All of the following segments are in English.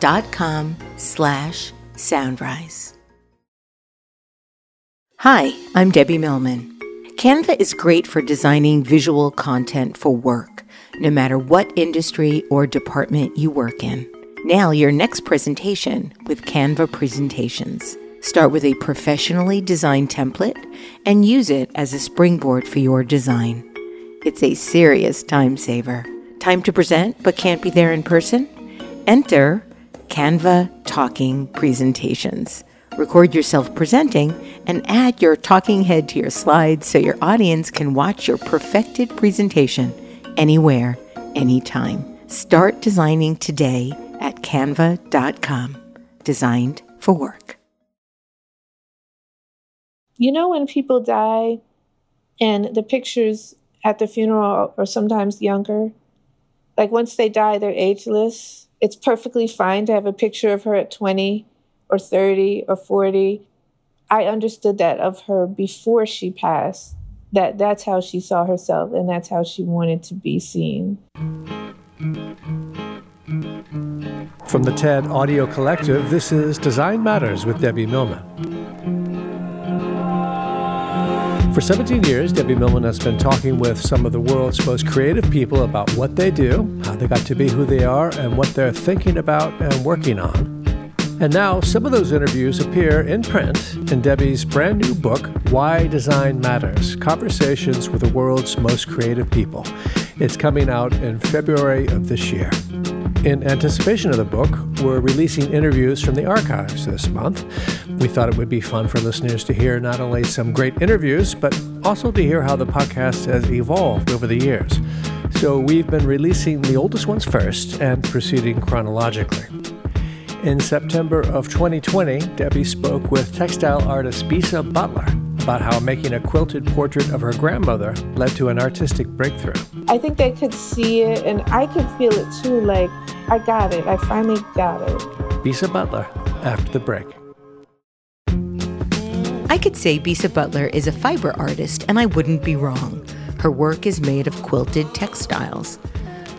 dot com slash soundrise. Hi, I'm Debbie Millman. Canva is great for designing visual content for work, no matter what industry or department you work in. Nail your next presentation with Canva Presentations. Start with a professionally designed template and use it as a springboard for your design. It's a serious time saver. Time to present but can't be there in person? Enter Canva Talking Presentations. Record yourself presenting and add your talking head to your slides so your audience can watch your perfected presentation anywhere, anytime. Start designing today at canva.com. Designed for work. You know, when people die and the pictures at the funeral are sometimes younger, like once they die, they're ageless it's perfectly fine to have a picture of her at 20 or 30 or 40. I understood that of her before she passed, that that's how she saw herself and that's how she wanted to be seen. From the TED Audio Collective, this is Design Matters with Debbie Millman. For 17 years, Debbie Millman has been talking with some of the world's most creative people about what they do, how they got to be who they are, and what they're thinking about and working on. And now, some of those interviews appear in print in Debbie's brand new book, Why Design Matters Conversations with the World's Most Creative People. It's coming out in February of this year. In anticipation of the book, we're releasing interviews from the archives this month. We thought it would be fun for listeners to hear not only some great interviews, but also to hear how the podcast has evolved over the years. So we've been releasing the oldest ones first and proceeding chronologically. In September of 2020, Debbie spoke with textile artist Bisa Butler about how making a quilted portrait of her grandmother led to an artistic breakthrough. I think they could see it, and I could feel it too. Like, I got it. I finally got it. Bisa Butler, after the break. I could say Bisa Butler is a fiber artist, and I wouldn't be wrong. Her work is made of quilted textiles.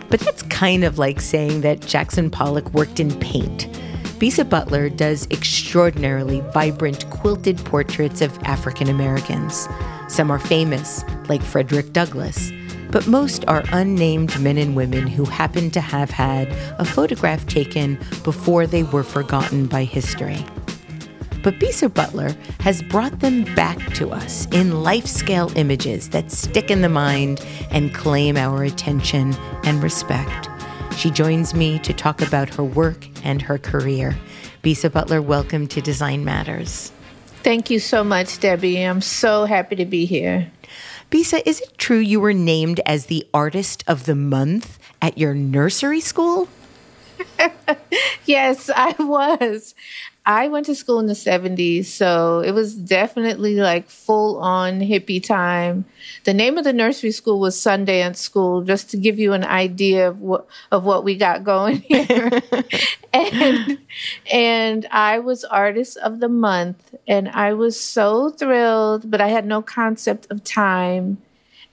But that's kind of like saying that Jackson Pollock worked in paint. Bisa Butler does extraordinarily vibrant quilted portraits of African Americans. Some are famous, like Frederick Douglass, but most are unnamed men and women who happen to have had a photograph taken before they were forgotten by history. But Bisa Butler has brought them back to us in life scale images that stick in the mind and claim our attention and respect. She joins me to talk about her work and her career. Bisa Butler, welcome to Design Matters. Thank you so much, Debbie. I'm so happy to be here. Bisa, is it true you were named as the Artist of the Month at your nursery school? yes, I was. I went to school in the 70s, so it was definitely like full on hippie time. The name of the nursery school was Sundance School, just to give you an idea of what, of what we got going here. and, and I was Artist of the Month, and I was so thrilled, but I had no concept of time.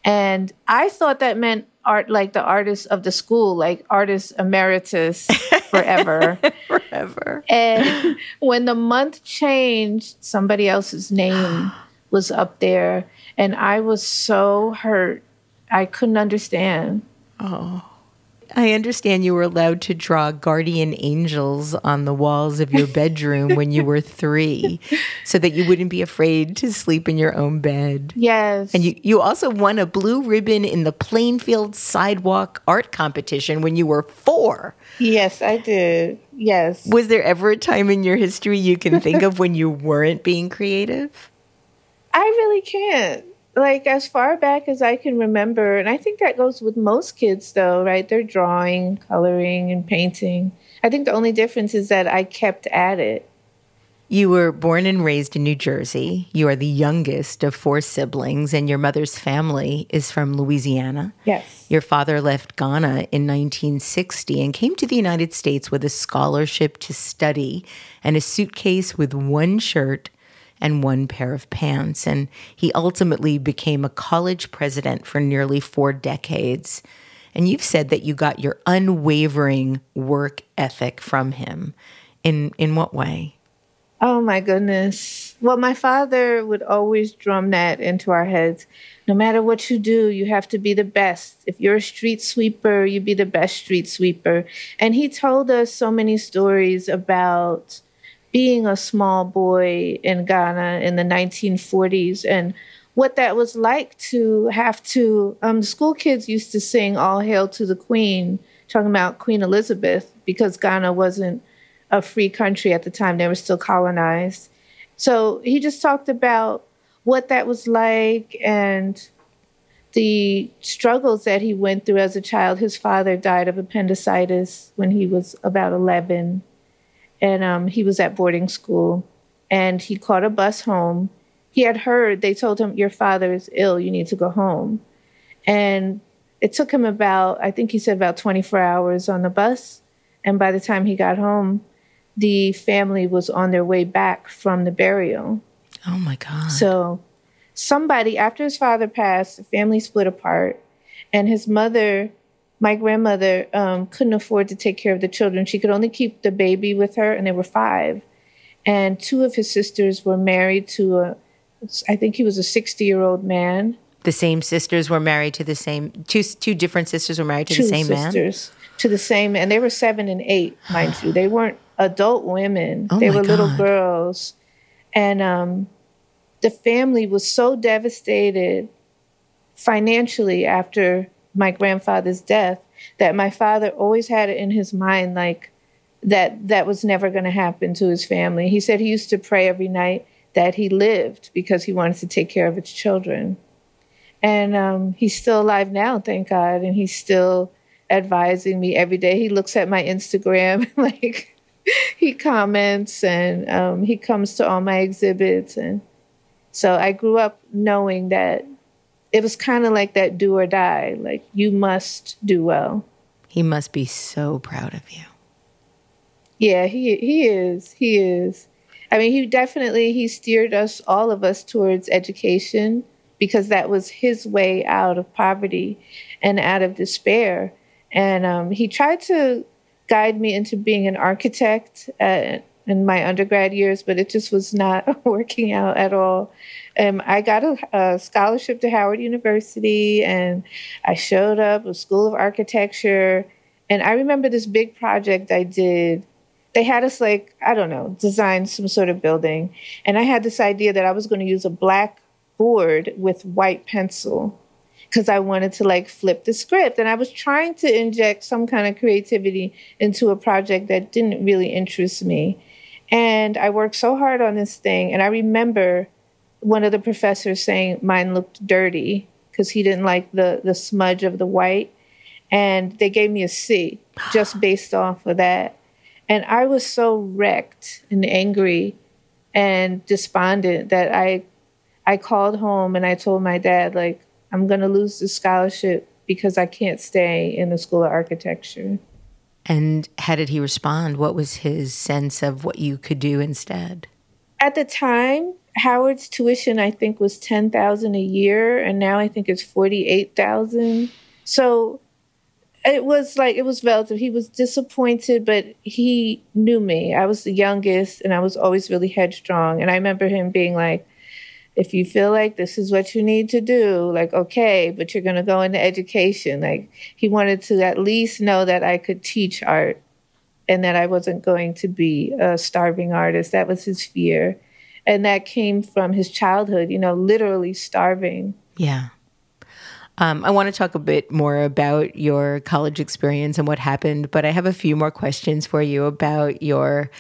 And I thought that meant art like the artist of the school, like artist emeritus forever. forever. And when the month changed, somebody else's name was up there. And I was so hurt. I couldn't understand. Oh. I understand you were allowed to draw guardian angels on the walls of your bedroom when you were three so that you wouldn't be afraid to sleep in your own bed. Yes. And you, you also won a blue ribbon in the Plainfield Sidewalk Art Competition when you were four. Yes, I did. Yes. Was there ever a time in your history you can think of when you weren't being creative? I really can't like as far back as I can remember, and I think that goes with most kids though, right? They're drawing, coloring, and painting. I think the only difference is that I kept at it. You were born and raised in New Jersey. You are the youngest of four siblings, and your mother's family is from Louisiana. Yes. Your father left Ghana in 1960 and came to the United States with a scholarship to study and a suitcase with one shirt and one pair of pants. And he ultimately became a college president for nearly four decades. And you've said that you got your unwavering work ethic from him. In, in what way? Oh my goodness. Well, my father would always drum that into our heads. No matter what you do, you have to be the best. If you're a street sweeper, you be the best street sweeper. And he told us so many stories about being a small boy in Ghana in the 1940s and what that was like to have to um, school kids used to sing all hail to the queen talking about queen elizabeth because ghana wasn't a free country at the time they were still colonized. So he just talked about what that was like and the struggles that he went through as a child. His father died of appendicitis when he was about 11 and um, he was at boarding school and he caught a bus home. He had heard they told him, Your father is ill, you need to go home. And it took him about, I think he said about 24 hours on the bus. And by the time he got home, the family was on their way back from the burial. Oh my God. So somebody, after his father passed, the family split apart, and his mother my grandmother um, couldn't afford to take care of the children. She could only keep the baby with her, and they were five. And two of his sisters were married to a, I think he was a 60 year old man. The same sisters were married to the same, two, two different sisters were married to two the same sisters, man? To the same, and they were seven and eight, mind you. They weren't adult women, oh they were God. little girls. And um, the family was so devastated financially after my grandfather's death that my father always had it in his mind like that that was never going to happen to his family. He said he used to pray every night that he lived because he wanted to take care of his children. And um, he's still alive now, thank God. And he's still advising me every day. He looks at my Instagram, like he comments and um, he comes to all my exhibits. And so I grew up knowing that it was kind of like that do or die. Like you must do well. He must be so proud of you. Yeah, he he is. He is. I mean, he definitely he steered us all of us towards education because that was his way out of poverty and out of despair. And um, he tried to guide me into being an architect at, in my undergrad years, but it just was not working out at all. Um, I got a, a, scholarship to Howard University and I showed up at School of Architecture. And I remember this big project I did. They had us, like, I don't know, design some sort of building. And I had this idea that I was going to use a black board with white pencil because I wanted to like flip the script. And I was trying to inject some kind of creativity into a project that didn't really interest me. And I worked so hard on this thing. And I remember one of the professors saying mine looked dirty because he didn't like the, the smudge of the white. And they gave me a C just based off of that. And I was so wrecked and angry and despondent that I I called home and I told my dad, like, I'm going to lose the scholarship because I can't stay in the School of Architecture. And how did he respond? What was his sense of what you could do instead? At the time, Howard's tuition I think was 10,000 a year and now I think it's 48,000. So it was like it was relative. He was disappointed, but he knew me. I was the youngest and I was always really headstrong and I remember him being like if you feel like this is what you need to do, like, okay, but you're going to go into education. Like, he wanted to at least know that I could teach art and that I wasn't going to be a starving artist. That was his fear. And that came from his childhood, you know, literally starving. Yeah. Um, I want to talk a bit more about your college experience and what happened, but I have a few more questions for you about your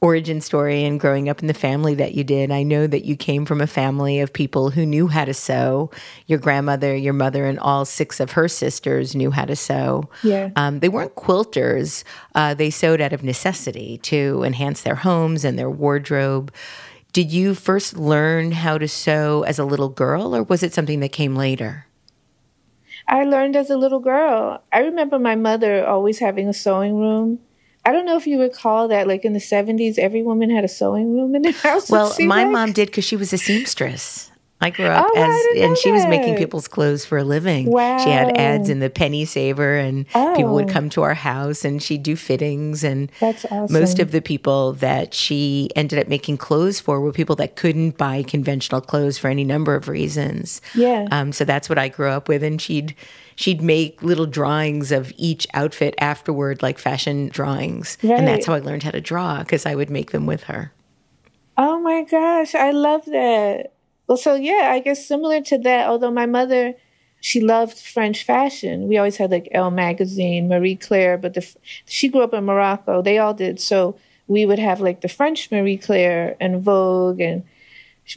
origin story and growing up in the family that you did. I know that you came from a family of people who knew how to sew. Your grandmother, your mother, and all six of her sisters knew how to sew. Yeah. Um, they weren't quilters, uh, they sewed out of necessity to enhance their homes and their wardrobe. Did you first learn how to sew as a little girl, or was it something that came later? I learned as a little girl. I remember my mother always having a sewing room I don't know if you recall that, like in the 70s, every woman had a sewing room in their house. Well, my mom did because she was a seamstress. I grew up oh, as, and she was making people's clothes for a living. Wow. She had ads in the Penny Saver, and oh. people would come to our house, and she'd do fittings. And That's awesome. most of the people that she ended up making clothes for were people that couldn't buy conventional clothes for any number of reasons. Yeah. Um, so that's what I grew up with, and she'd she'd make little drawings of each outfit afterward, like fashion drawings. Right. And that's how I learned how to draw because I would make them with her. Oh my gosh, I love that. Well, so yeah, I guess similar to that, although my mother, she loved French fashion. We always had like Elle magazine, Marie Claire, but the, she grew up in Morocco. They all did. So we would have like the French Marie Claire and Vogue and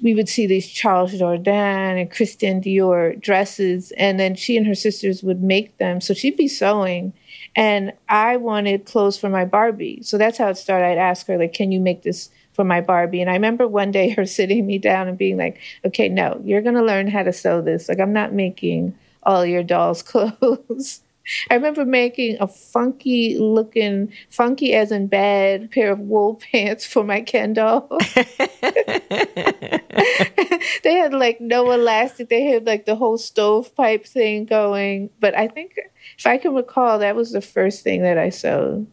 we would see these Charles Jourdan and Christian Dior dresses, and then she and her sisters would make them. So she'd be sewing, and I wanted clothes for my Barbie. So that's how it started. I'd ask her, like, can you make this for my Barbie? And I remember one day her sitting me down and being like, okay, no, you're going to learn how to sew this. Like, I'm not making all your doll's clothes. I remember making a funky looking, funky as in bad pair of wool pants for my Ken doll. they had like no elastic. They had like the whole stovepipe thing going. But I think, if I can recall, that was the first thing that I sewed.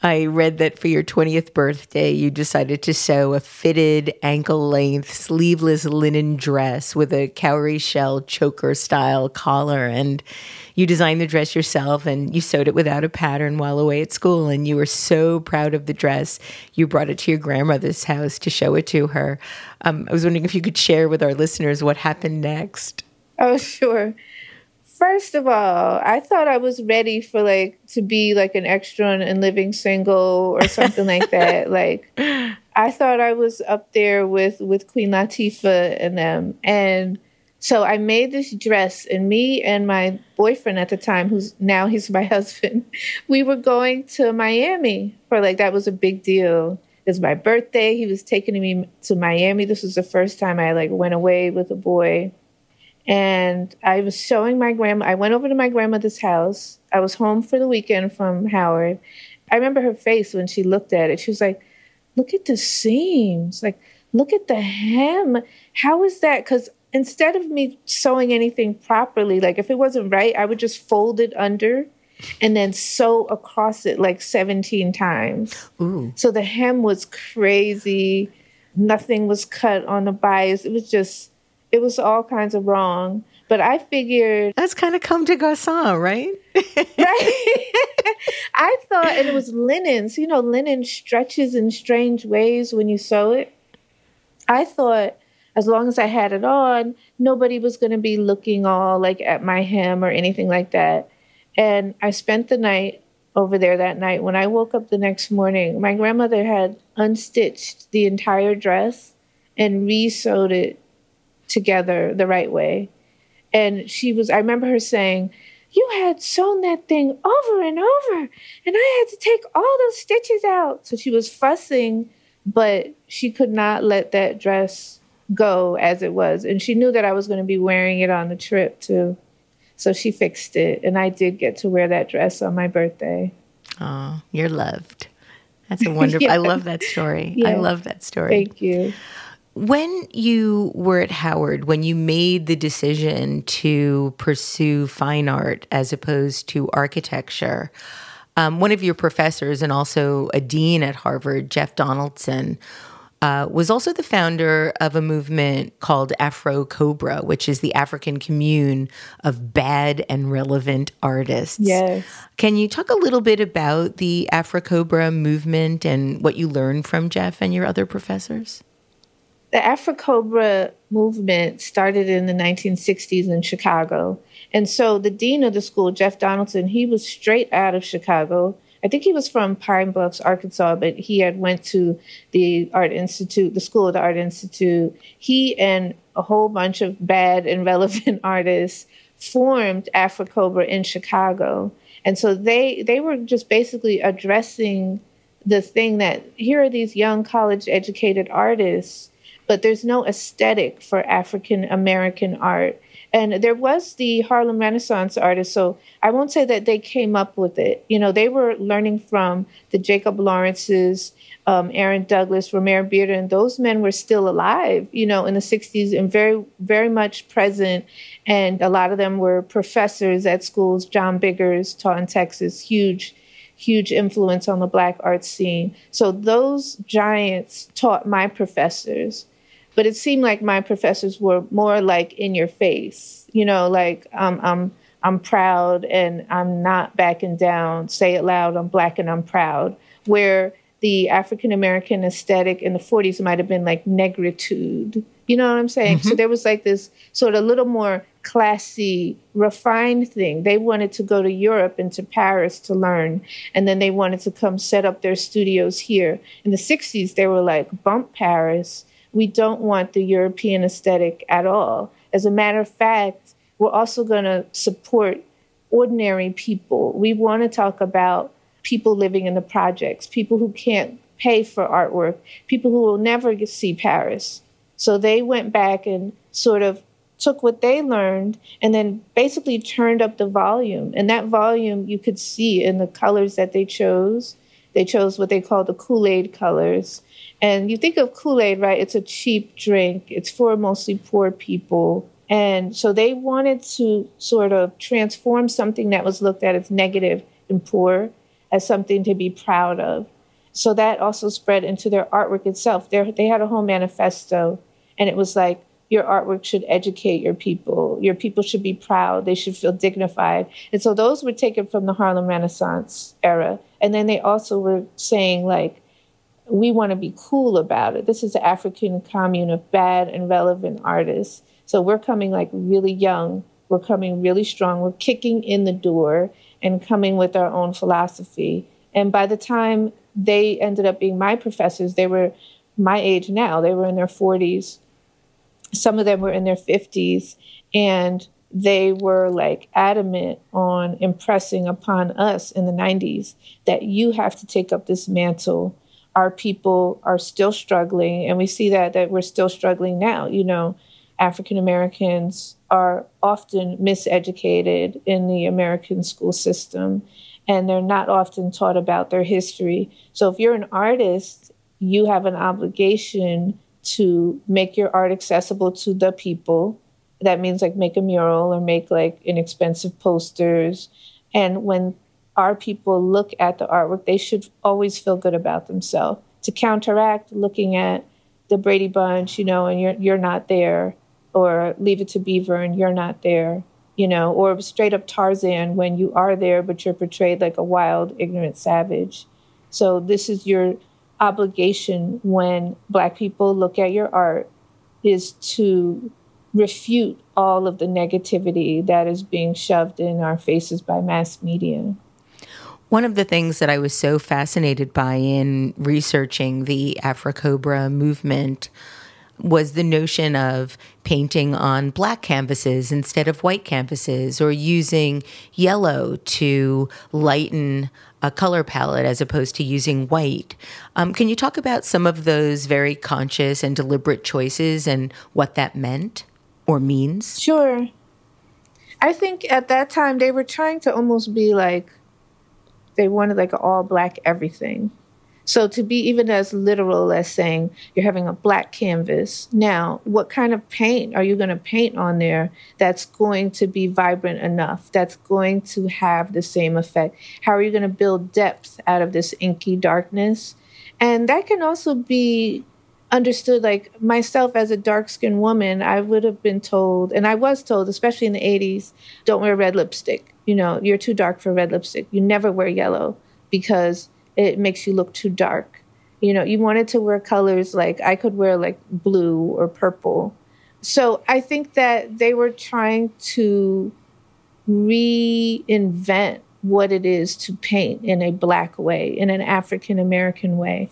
I read that for your 20th birthday, you decided to sew a fitted ankle length sleeveless linen dress with a cowrie shell choker style collar. And you designed the dress yourself and you sewed it without a pattern while away at school. And you were so proud of the dress. You brought it to your grandmother's house to show it to her. Um, I was wondering if you could share with our listeners what happened next. Oh, sure. First of all, I thought I was ready for like to be like an extra in Living Single or something like that. Like I thought I was up there with with Queen Latifah and them. And so I made this dress and me and my boyfriend at the time, who's now he's my husband, we were going to Miami for like that was a big deal. It was my birthday. He was taking me to Miami. This was the first time I like went away with a boy and I was showing my grandma. I went over to my grandmother's house. I was home for the weekend from Howard. I remember her face when she looked at it. She was like, "Look at the seams. Like, look at the hem. How is that?" Because instead of me sewing anything properly, like if it wasn't right, I would just fold it under and then sew across it like 17 times. Ooh. So the hem was crazy. Nothing was cut on the bias. It was just it was all kinds of wrong. But I figured that's kind of Comme des Garçons, right? right. I thought, and it was linens. You know, linen stretches in strange ways when you sew it. I thought, as long as I had it on, nobody was going to be looking all like at my hem or anything like that. And I spent the night over there that night. When I woke up the next morning, my grandmother had unstitched the entire dress and re sewed it together the right way. And she was, I remember her saying, You had sewn that thing over and over, and I had to take all those stitches out. So she was fussing, but she could not let that dress go as it was. And she knew that I was going to be wearing it on the trip too. So she fixed it, and I did get to wear that dress on my birthday. Oh, you're loved. That's a wonderful. yeah. I love that story. Yeah. I love that story. Thank you. When you were at Howard, when you made the decision to pursue fine art as opposed to architecture, um, one of your professors and also a dean at Howard, Jeff Donaldson, uh, was also the founder of a movement called AfriCOBRA, which is the African commune of bad and relevant artists. Yes. Can you talk a little bit about the AfriCOBRA movement and what you learned from Jeff and your other professors? The AfriCOBRA movement started in the 1960s in Chicago. And so the dean of the school, Jeff Donaldson, he was straight out of Chicago I think he was from Pine Bluffs, Arkansas, but he had went to the Art Institute, the School of the Art Institute. He and a whole bunch of bad and relevant artists formed AfriCOBRA in Chicago. And so they they were just basically addressing the thing that here are these young college educated artists, but there's no aesthetic for African American art. And there was the Harlem Renaissance artists. So I won't say that they came up with it. You know, they were learning from the Jacob Lawrences, um, Aaron Douglas, Romare Bearden, and those men were still alive, you know, in the 60s and very, very much present. And a lot of them were professors at schools. John Biggers taught in Texas, huge, huge influence on the Black art scene. So those giants taught my professors but it seemed like my professors were more like in your face you know like um, i'm i'm proud and i'm not backing down say it loud i'm black and i'm proud where the african american aesthetic in the 40s might have been like negritude you know what i'm saying? Mm-hmm. so there was like this sort of little more classy refined thing. They wanted to go to europe and to paris to learn and then they wanted to come set up their studios here. In the 60s they were like bump paris we don't want the European aesthetic at all. As a matter of fact, we're also going to support ordinary people. We want to talk about people living in the projects, people who can't pay for artwork, people who will never see Paris. So they went back and sort of took what they learned and then basically turned up the volume. And that volume you could see in the colors that they chose. They chose what they call the Kool Aid colors. And you think of Kool Aid, right? It's a cheap drink, it's for mostly poor people. And so they wanted to sort of transform something that was looked at as negative and poor as something to be proud of. So that also spread into their artwork itself. They're, they had a whole manifesto, and it was like, your artwork should educate your people. Your people should be proud. They should feel dignified. And so those were taken from the Harlem Renaissance era. And then they also were saying, like, we want to be cool about it. This is the African commune of bad and relevant artists. So we're coming like really young. We're coming really strong. We're kicking in the door and coming with our own philosophy. And by the time they ended up being my professors, they were my age now. They were in their 40s. Some of them were in their 50s. And they were like adamant on impressing upon us in the 90s that you have to take up this mantle our people are still struggling and we see that that we're still struggling now you know african americans are often miseducated in the american school system and they're not often taught about their history so if you're an artist you have an obligation to make your art accessible to the people that means like make a mural or make like inexpensive posters and when our people look at the artwork, they should always feel good about themselves. To counteract looking at the Brady Bunch, you know, and you're you're not there, or Leave It to Beaver and you're not there, you know, or straight up Tarzan when you are there but you're portrayed like a wild, ignorant savage. So this is your obligation when black people look at your art is to refute all of the negativity that is being shoved in our faces by mass media. One of the things that I was so fascinated by in researching the AfriCOBRA movement was the notion of painting on black canvases instead of white canvases or using yellow to lighten a color palette as opposed to using white. Um, can you talk about some of those very conscious and deliberate choices and what that meant or means? Sure. I think at that time they were trying to almost be like they wanted like all black everything. So to be even as literal as saying you're having a black canvas, now what kind of paint are you going to paint on there that's going to be vibrant enough, that's going to have the same effect? How are you going to build depth out of this inky darkness? And that can also be understood like myself as a dark skinned woman, I would have been told, and I was told, especially in the 80s, don't wear red lipstick. You know, you're too dark for red lipstick. You never wear yellow because it makes you look too dark. You know, you wanted to wear colors like I could wear like blue or purple. So I think that they were trying to reinvent what it is to paint in a black way, in an African American way.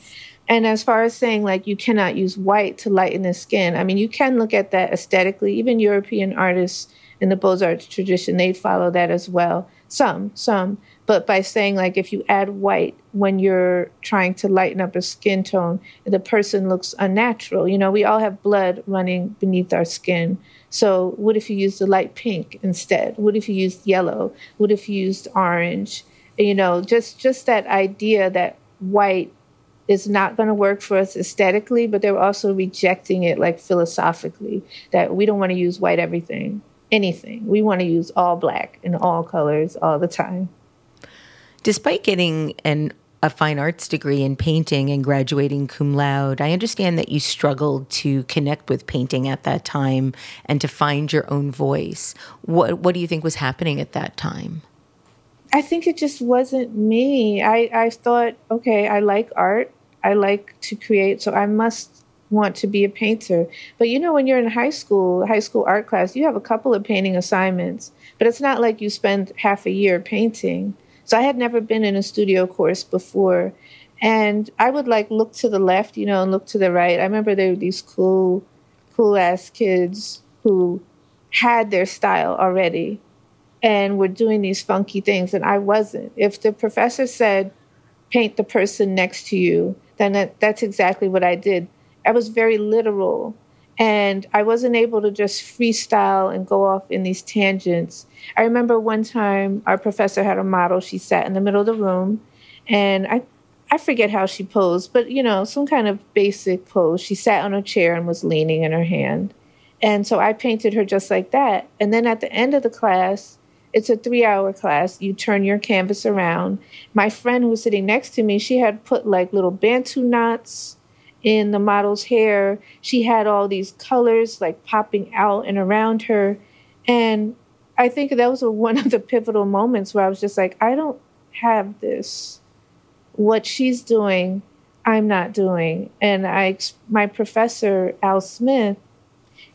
And as far as saying like you cannot use white to lighten the skin, I mean, you can look at that aesthetically. Even European artists in the Beaux Arts tradition, they follow that as well. Some, some. But by saying like if you add white when you're trying to lighten up a skin tone, the person looks unnatural. You know, we all have blood running beneath our skin. So what if you used the light pink instead? What if you used yellow? What if you used orange? You know, just just that idea that white is not going to work for us aesthetically, but they're also rejecting it like philosophically that we don't want to use white everything, anything. We want to use all black and all colors all the time. Despite getting an a fine arts degree in painting and graduating cum laude, I understand that you struggled to connect with painting at that time and to find your own voice. What what do you think was happening at that time? I think it just wasn't me. I, I thought, okay, I like art. I like to create, so I must want to be a painter. But you know, when you're in high school, high school art class, you have a couple of painting assignments, but it's not like you spend half a year painting. So I had never been in a studio course before. And I would like look to the left, you know, and look to the right. I remember there were these cool, cool ass kids who had their style already and were doing these funky things. And I wasn't. If the professor said, paint the person next to you, then that, that's exactly what I did. I was very literal and I wasn't able to just freestyle and go off in these tangents. I remember one time our professor had a model. She sat in the middle of the room, and I, I forget how she posed, but you know, some kind of basic pose. She sat on a chair and was leaning in her hand, and so I painted her just like that. And then at the end of the class, it's a three hour class. You turn your canvas around. My friend who was sitting next to me, she had put like little bantu knots in the model's hair. She had all these colors like popping out and around her. And I think that was one of the pivotal moments where I was just like, I don't have this. What she's doing, I'm not doing. And I, my professor, Al Smith,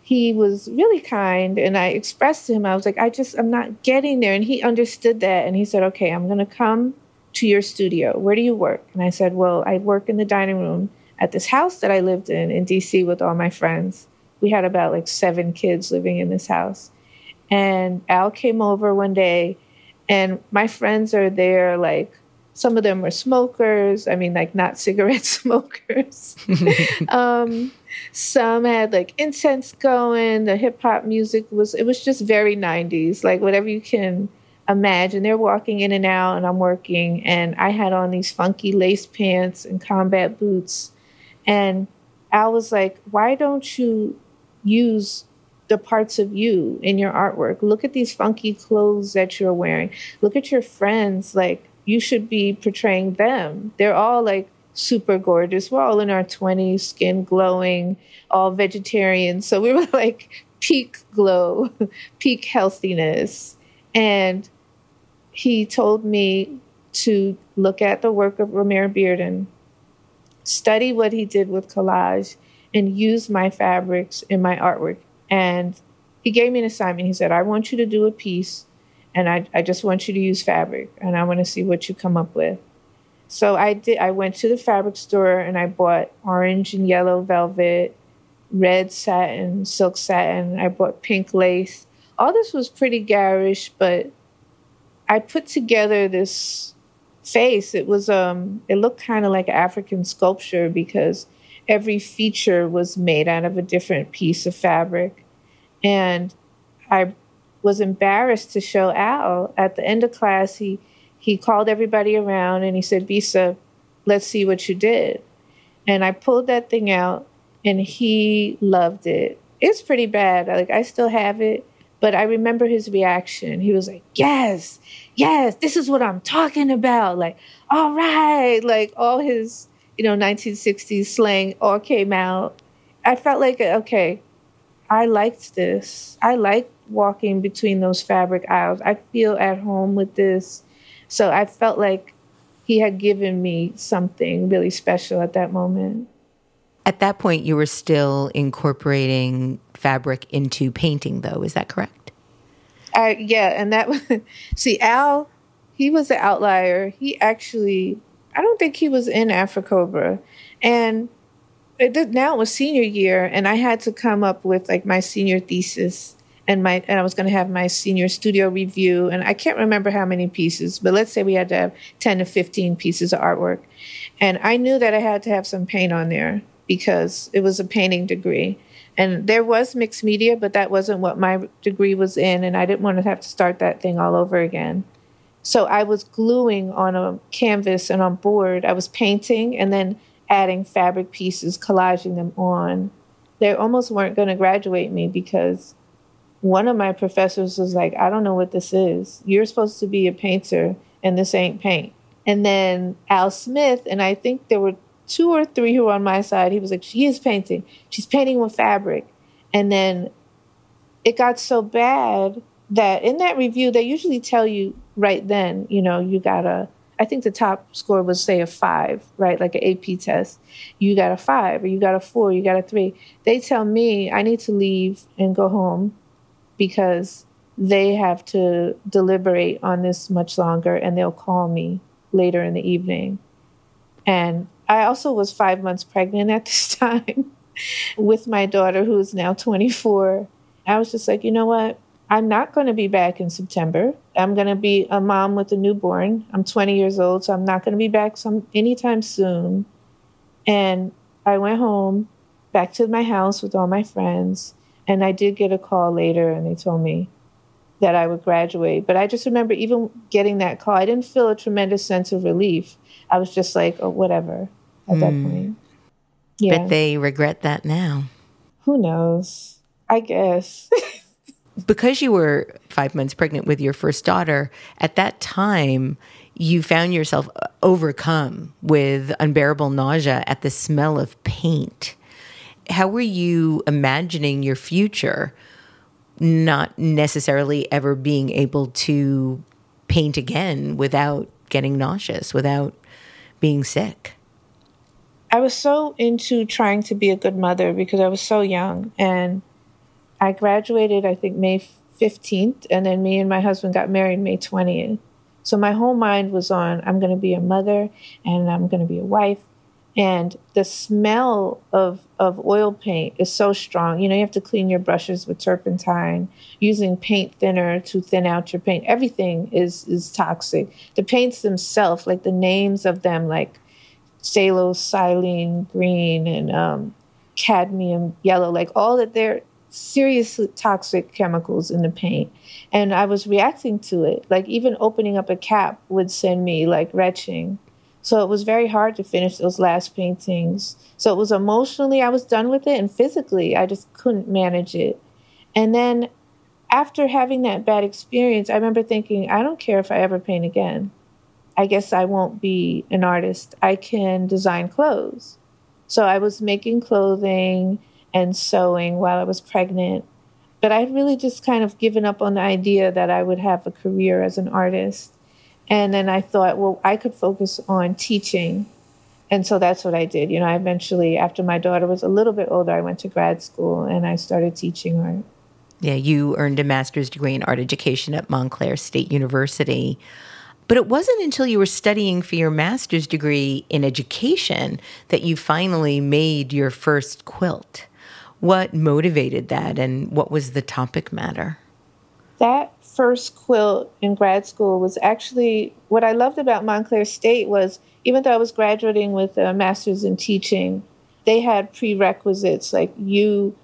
he was really kind and I expressed to him, I was like, I just, I'm not getting there. And he understood that. And he said, okay, I'm going to come to your studio. Where do you work? And I said, well, I work in the dining room at this house that I lived in in DC with all my friends. We had about like seven kids living in this house. And Al came over one day and my friends are there like some of them were smokers. I mean, like not cigarette smokers. um, some had like incense going. The hip hop music was, it was just very 90s, like whatever you can imagine. They're walking in and out, and I'm working, and I had on these funky lace pants and combat boots. And Al was like, Why don't you use the parts of you in your artwork? Look at these funky clothes that you're wearing. Look at your friends. Like, you should be portraying them. They're all like super gorgeous. We're all in our 20s, skin glowing, all vegetarian. So we were like peak glow, peak healthiness. And he told me to look at the work of Romare Bearden, study what he did with collage, and use my fabrics in my artwork. And he gave me an assignment. He said, I want you to do a piece, and I, I just want you to use fabric, and I want to see what you come up with. So I did. I went to the fabric store and I bought orange and yellow velvet, red satin, silk satin. I bought pink lace. All this was pretty garish, but I put together this face. It was um, it looked kind of like African sculpture because every feature was made out of a different piece of fabric, and I was embarrassed to show Al at the end of class. He he called everybody around and he said, Bisa, let's see what you did. And I pulled that thing out and he loved it. It's pretty bad. Like I still have it, but I remember his reaction. He was like, Yes, yes, this is what I'm talking about. Like, all right. Like all his you know, 1960s slang all came out. I felt like, okay, I liked this. I liked walking between those fabric aisles. I feel at home with this. So I felt like he had given me something really special at that moment. At that point, you were still incorporating fabric into painting, though. Is that correct? I, yeah, and that was, see, Al, he was an outlier. He actually, I don't think he was in AfriCOBRA. And it did, now it was senior year, and I had to come up with like my senior thesis and my and I was going to have my senior studio review and I can't remember how many pieces but let's say we had to have 10 to 15 pieces of artwork and I knew that I had to have some paint on there because it was a painting degree and there was mixed media but that wasn't what my degree was in and I didn't want to have to start that thing all over again so I was gluing on a canvas and on board I was painting and then adding fabric pieces collaging them on they almost weren't going to graduate me because one of my professors was like, I don't know what this is. You're supposed to be a painter, and this ain't paint. And then Al Smith, and I think there were two or three who were on my side. He was like, She is painting. She's painting with fabric. And then it got so bad that in that review, they usually tell you right then, you know, you got a, I think the top score was say a five, right? Like an AP test. You got a five, or you got a four, you got a three. They tell me I need to leave and go home because they have to deliberate on this much longer and they'll call me later in the evening. And I also was five months pregnant at this time with my daughter, who is now 24. I was just like, you know what? I'm not going to be back in September. I'm going to be a mom with a newborn. I'm 20 years old, so I'm not going to be back some anytime soon. And I went home, back to my house with all my friends, and I did get a call later, and they told me that I would graduate. But I just remember even getting that call, I didn't feel a tremendous sense of relief. I was just like, oh, whatever at mm. that hmm. point. Yeah. But they regret that now. Who knows? I guess. because you were five months pregnant with your first daughter, at that time, you found yourself overcome with unbearable nausea at the smell of paint how were you imagining your future not necessarily ever being able to paint again without getting nauseous, without being sick? I was so into trying to be a good mother because I was so young. And I graduated, I think, May 15th. And then me and my husband got married May 20th. So my whole mind was on I'm going to be a mother and I'm going to be a wife and the smell of of oil paint is so strong you know you have to clean your brushes with turpentine using paint thinner to thin out your paint everything is is toxic the paints themselves like the names of them like phthalocyanine green and um, cadmium yellow like all that they're seriously toxic chemicals in the paint and i was reacting to it like even opening up a cap would send me like retching so it was very hard to finish those last paintings. So it was emotionally, I was done with it, and physically, I just couldn't manage it. And then after having that bad experience, I remember thinking, I don't care if I ever paint again. I guess I won't be an artist. I can design clothes. So I was making clothing and sewing while I was pregnant. But I'd really just kind of given up on the idea that I would have a career as an artist. And then I thought, well, I could focus on teaching. And so that's what I did. You know, I eventually, after my daughter was a little bit older, I went to grad school and I started teaching art. Yeah, you earned a master's degree in art education at Montclair State University. But it wasn't until you were studying for your master's degree in education that you finally made your first quilt. What motivated that and what was the topic matter? That first quilt in grad school was actually what I loved about Montclair State was even though I was graduating with a master's in teaching, they had prerequisites like you.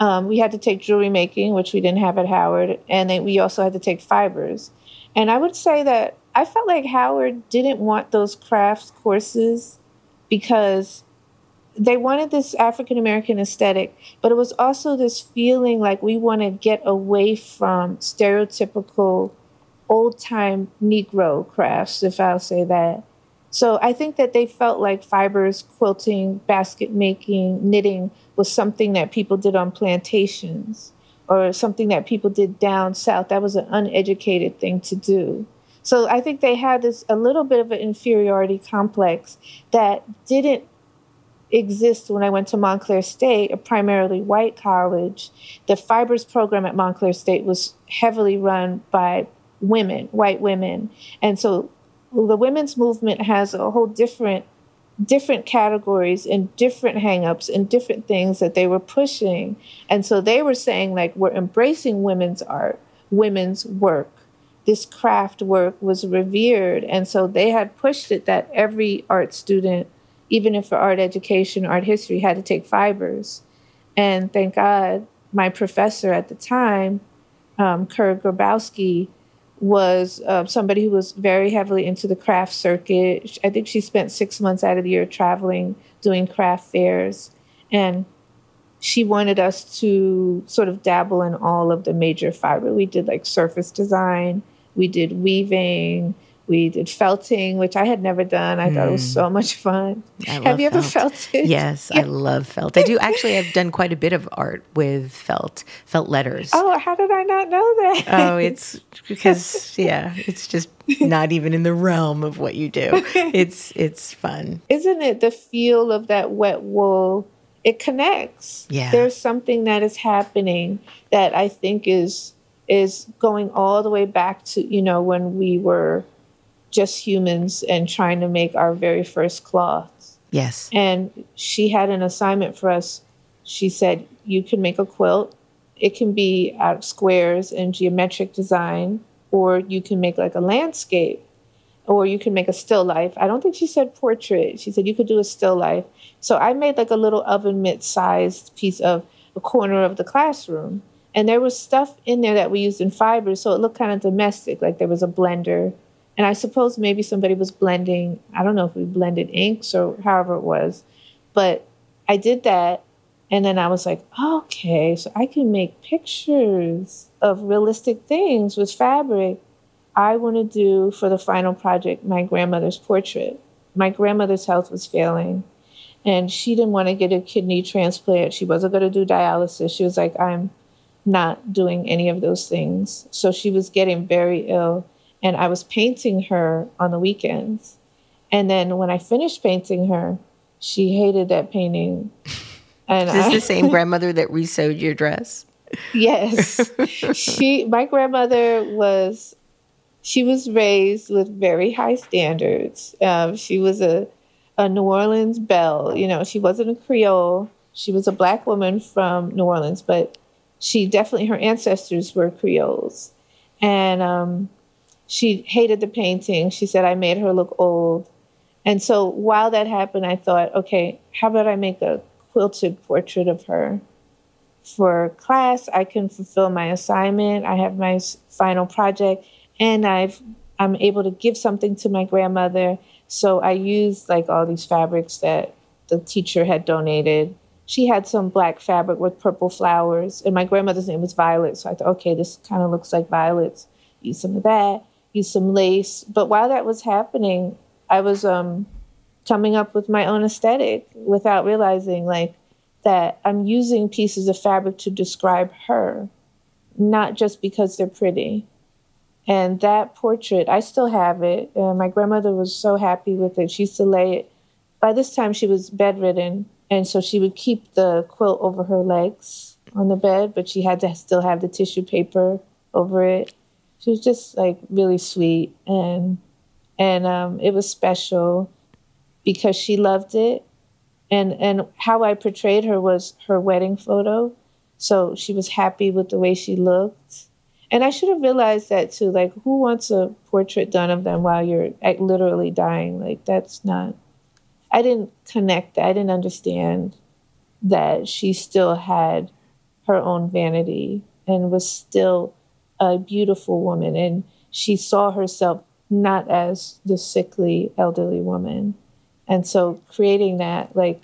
Um, we had to take jewelry making, which we didn't have at Howard, and then we also had to take fibers. And I would say that I felt like Howard didn't want those crafts courses because they wanted this African American aesthetic, but it was also this feeling like we want to get away from stereotypical old time Negro crafts, if I'll say that. So I think that they felt like fibers, quilting, basket making, knitting was something that people did on plantations or something that people did down south. That was an uneducated thing to do. So I think they had this a little bit of an inferiority complex that didn't exist when I went to Montclair State, a primarily white college. The fibers program at Montclair State was heavily run by women, white women. And so the women's movement has a whole different different categories and different hangups and different things that they were pushing. And so they were saying like we're embracing women's art, women's work. This craft work was revered. And so they had pushed it that every art student, even if for art education, art history, had to take fibers. And thank God, my professor at the time, um, Kurt Grabowski, was uh, somebody who was very heavily into the craft circuit. I think she spent six months out of the year traveling, doing craft fairs. And she wanted us to sort of dabble in all of the major fiber. We did like surface design, we did weaving, we did felting, which I had never done. I mm. thought it was hmm. so much fun. Have you ever felt. felted? Yes, yeah. I love felt. I do actually. I've done quite a bit of art with felt, felt letters. Oh, how did I not know that? Oh, it's because yeah, it's just not even in the realm of what you do. It's it's fun. Isn't it the feel of that wet wool? It connects. Yeah. There's something that is happening that I think is is going all the way back to you know when we were just humans and trying to make our very first cloths. Yes. And she had an assignment for us. She said, You can make a quilt. It can be out of squares and geometric design, or you can make like a landscape, or you can make a still life. I don't think she said portrait. She said you could do a still life. So I made like a little oven mitt sized piece of a corner of the classroom. And there was stuff in there that we used in fibers, so it looked kind of domestic, like there was a blender and I suppose maybe somebody was blending, I don't know if we blended inks or however it was, but I did that. And then I was like, okay, so I can make pictures of realistic things with fabric. I want to do for the final project my grandmother's portrait. My grandmother's health was failing, and she didn't want to get a kidney transplant. She wasn't going to do dialysis. She was like, I'm not doing any of those things. So she was getting very ill and I was painting her on the weekends. And then when I finished painting her, she hated that painting. And Is this I, the same grandmother that resewed your dress? Yes. she my grandmother was she was raised with very high standards. Um, she was a a New Orleans belle. You know, she wasn't a Creole. She was a black woman from New Orleans, but she definitely her ancestors were Creoles. And um, she hated the painting. She said I made her look old. And so while that happened, I thought, okay, how about I make a quilted portrait of her for class? I can fulfill my assignment. I have my final project, and I've I'm able to give something to my grandmother. So I used like all these fabrics that the teacher had donated. She had some black fabric with purple flowers, and my grandmother's name was Violet. So I thought, okay, this kind of looks like violets. Use some of that use some lace. But while that was happening, I was um, coming up with my own aesthetic without realizing like that I'm using pieces of fabric to describe her, not just because they're pretty. And that portrait, I still have it. Uh, my grandmother was so happy with it. She used to lay it. By this time, she was bedridden, and so she would keep the quilt over her legs on the bed, but she had to still have the tissue paper over it. She was just like really sweet. And and um, it was special because she loved it. And and how I portrayed her was her wedding photo. So she was happy with the way she looked. And I should have realized that too. Like who wants a portrait done of them while you're literally dying? Like that's not I didn't connect I didn't understand that she still had her own vanity and was still a beautiful woman, and she saw herself not as the sickly elderly woman. And so creating that like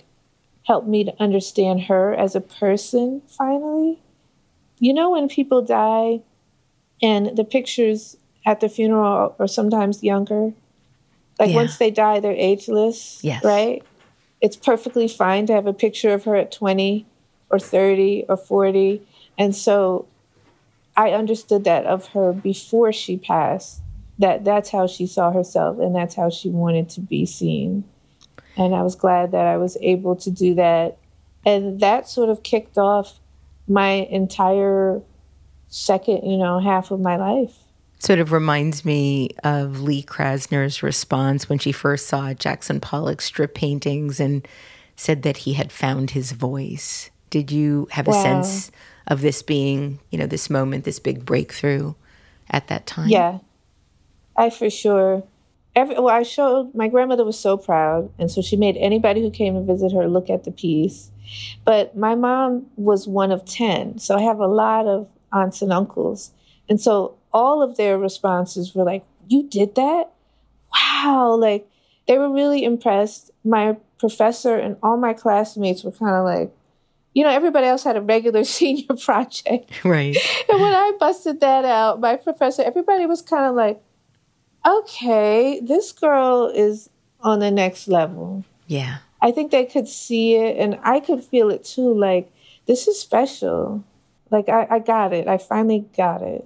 helped me to understand her as a person finally. You know when people die and the pictures at the funeral are sometimes younger? Like yeah. once they die, they're ageless. Yes. Right? It's perfectly fine to have a picture of her at 20 or 30 or 40. And so I understood that of her before she passed, that that's how she saw herself and that's how she wanted to be seen. And I was glad that I was able to do that. And that sort of kicked off my entire second, you know, half of my life. Sort of reminds me of Lee Krasner's response when she first saw Jackson Pollock's strip paintings and said that he had found his voice. Did you have a sense of this being, you know, this moment, this big breakthrough at that time? Yeah, I for sure. Every, well, I showed my grandmother was so proud, and so she made anybody who came to visit her look at the piece. But my mom was one of ten, so I have a lot of aunts and uncles, and so all of their responses were like, "You did that? Wow!" Like they were really impressed. My professor and all my classmates were kind of like, you know, everybody else had a regular senior project. Right. And when I busted that out, my professor, everybody was kind of like, okay, this girl is on the next level. Yeah. I think they could see it and I could feel it too. Like, this is special. Like, I, I got it. I finally got it.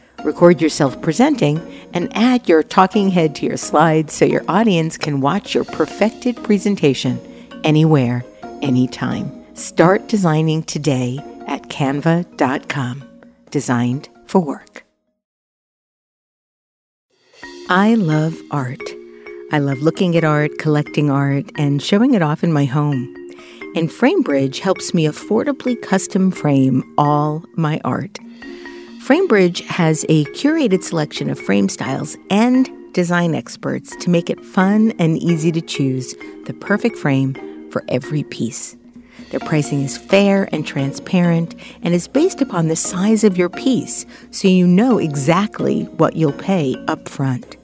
Record yourself presenting and add your talking head to your slides so your audience can watch your perfected presentation anywhere, anytime. Start designing today at canva.com. Designed for work. I love art. I love looking at art, collecting art, and showing it off in my home. And FrameBridge helps me affordably custom frame all my art. FrameBridge has a curated selection of frame styles and design experts to make it fun and easy to choose the perfect frame for every piece. Their pricing is fair and transparent and is based upon the size of your piece, so you know exactly what you'll pay up front.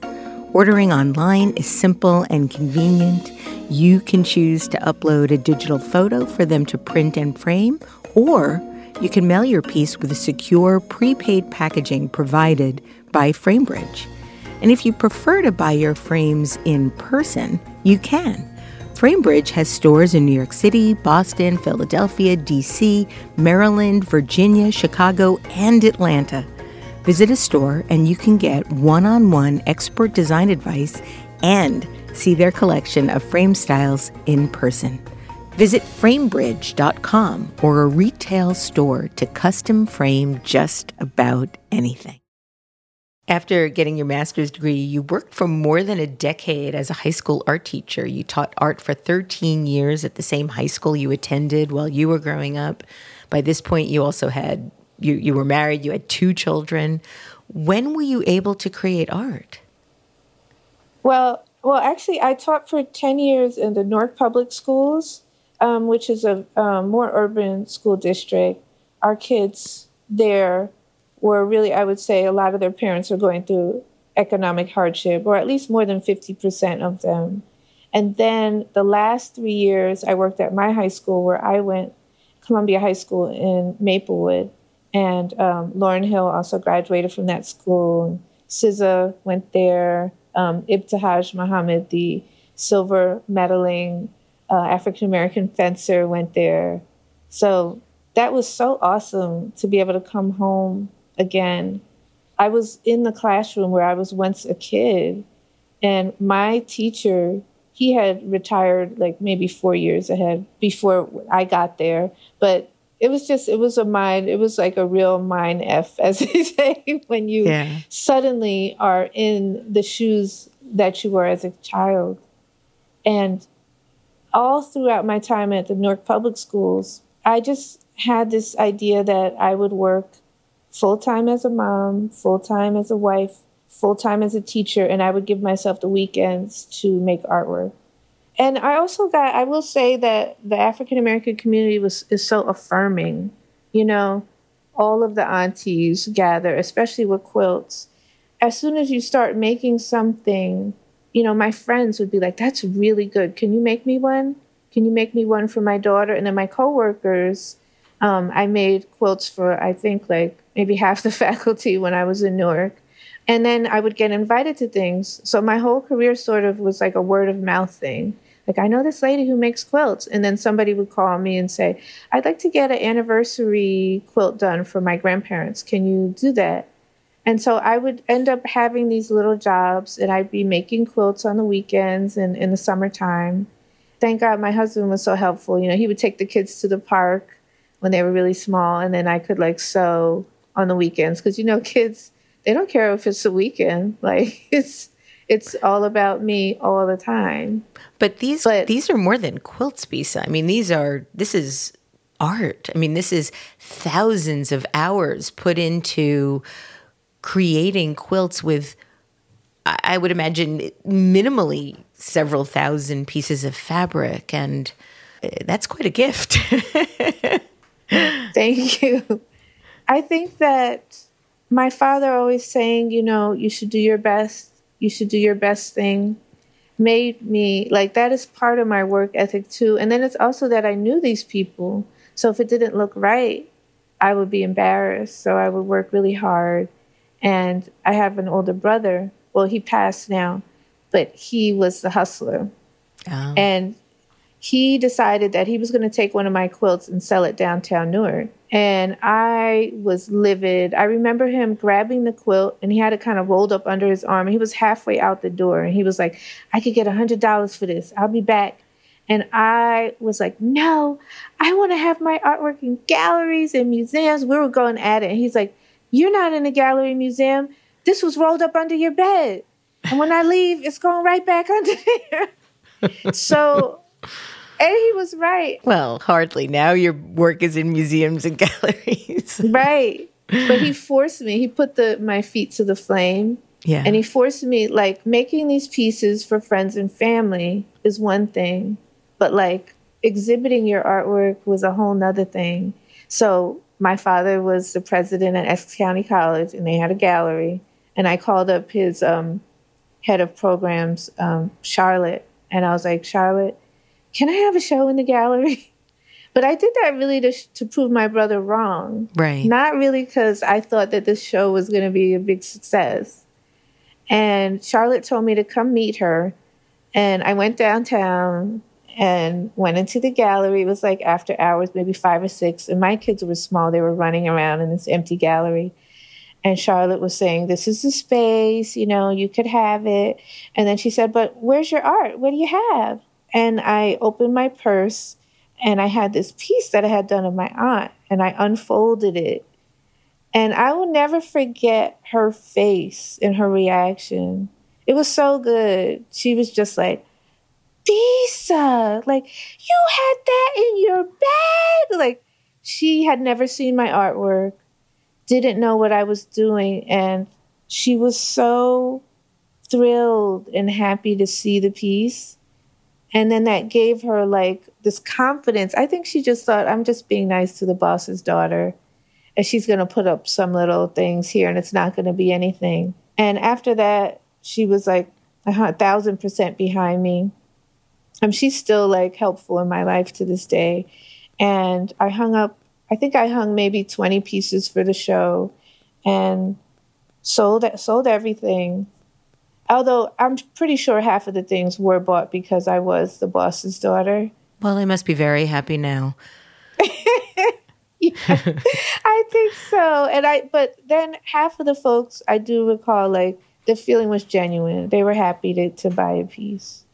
Ordering online is simple and convenient. You can choose to upload a digital photo for them to print and frame, or you can mail your piece with a secure prepaid packaging provided by FrameBridge. And if you prefer to buy your frames in person, you can. Framebridge has stores in New York City, Boston, Philadelphia, DC, Maryland, Virginia, Chicago, and Atlanta. Visit a store and you can get one on one expert design advice and see their collection of frame styles in person. Visit framebridge.com or a retail store to custom frame just about anything. After getting your master's degree, you worked for more than a decade as a high school art teacher. You taught art for 13 years at the same high school you attended while you were growing up. By this point, you also had you you were married, you had two children. When were you able to create art? Well, well, actually, I taught for 10 years in the Newark Public Schools, um, which is a more urban school district. Our kids there were really I would say a lot of their parents are going through economic hardship, or at least more than 50% of them. And then the last three years, I worked at my high school where I went, Columbia High School in Maplewood. And um, Lauryn Hill also graduated from that school. SZA went there. Um, Ibtihaj Muhammad, the silver medaling uh, African American fencer, went there. So that was so awesome to be able to come home again. I was in the classroom where I was once a kid, and my teacher, he had retired like maybe four years ahead before I got there. But it was just, it was a mind, it was like a real mind F, as they say, when you yeah. suddenly are in the shoes that you were as a child. And all throughout my time at the Newark Public Schools, I just had this idea that I would work full time as a mom, full time as a wife, full time as a teacher, and I would give myself the weekends to make artwork. And I also got, I will say that the African American community was is so affirming. You know, all of the aunties gather, especially with quilts. As soon as you start making something, you know, my friends would be like, "That's really good. Can you make me one? Can you make me one for my daughter?" And then my coworkers, um, I made quilts for I think like maybe half the faculty when I was in Newark and then I would get invited to things. So my whole career sort of was like a word of mouth thing. Like, I know this lady who makes quilts. And then somebody would call me and say, I'd like to get an anniversary quilt done for my grandparents. Can you do that? And so I would end up having these little jobs and I'd be making quilts on the weekends and in the summertime. Thank God my husband was so helpful. You know, he would take the kids to the park when they were really small and then I could like sew on the weekends because, you know, kids they don't care if it's a weekend. Like it's it's all about me all the time. But these but, these are more than quilts, Bisa. I mean, these are this is art. I mean, this is thousands of hours put into creating quilts with I would imagine minimally several thousand pieces of fabric and uh, that's quite a gift. Thank you. I think that my father always saying, you know, you should do your best, you should do your best thing, made me like that is part of my work ethic too. And then it's also that I knew these people. So if it didn't look right, I would be embarrassed. So I would work really hard. And I have an older brother. Well, he passed now, but he was the hustler. Oh. And he decided that he was going to take one of my quilts and sell it downtown Newark. And I was livid. I remember him grabbing the quilt and he had it kind of rolled up under his arm. He was halfway out the door and he was like, I could get a $100 for this. I'll be back. And I was like, no, I want to have my artwork in galleries and museums. We were going at it. And he's like, you're not in a gallery museum. This was rolled up under your bed. And when I leave, it's going right back under there. so and he was right. Well, hardly. Now your work is in museums and galleries. right. But he forced me. He put the my feet to the flame. Yeah. And he forced me like making these pieces for friends and family is one thing, but like exhibiting your artwork was a whole nother thing. So my father was the president at Essex County College and they had a gallery. And I called up his um, head of programs, um, Charlotte, and I was like, Charlotte, can I have a show in the gallery? But I did that really to, to prove my brother wrong. Right. Not really because I thought that this show was going to be a big success. And Charlotte told me to come meet her. And I went downtown and went into the gallery. It was like after hours, maybe five or six. And my kids were small. They were running around in this empty gallery. And Charlotte was saying, This is the space, you know, you could have it. And then she said, But where's your art? What do you have? And I opened my purse and I had this piece that I had done of my aunt and I unfolded it. And I will never forget her face and her reaction. It was so good. She was just like, Bisa, like, you had that in your bag. Like, she had never seen my artwork, didn't know what I was doing. And she was so thrilled and happy to see the piece. And then that gave her like this confidence. I think she just thought, I'm just being nice to the boss's daughter. And she's going to put up some little things here and it's not going to be anything. And after that, she was like a thousand percent behind me. And she's still like helpful in my life to this day. And I hung up, I think I hung maybe 20 pieces for the show and sold, sold everything Although I'm pretty sure half of the things were bought because I was the boss's daughter. Well, they must be very happy now. yeah, I think so. And I, but then half of the folks I do recall, like the feeling was genuine. They were happy to, to buy a piece.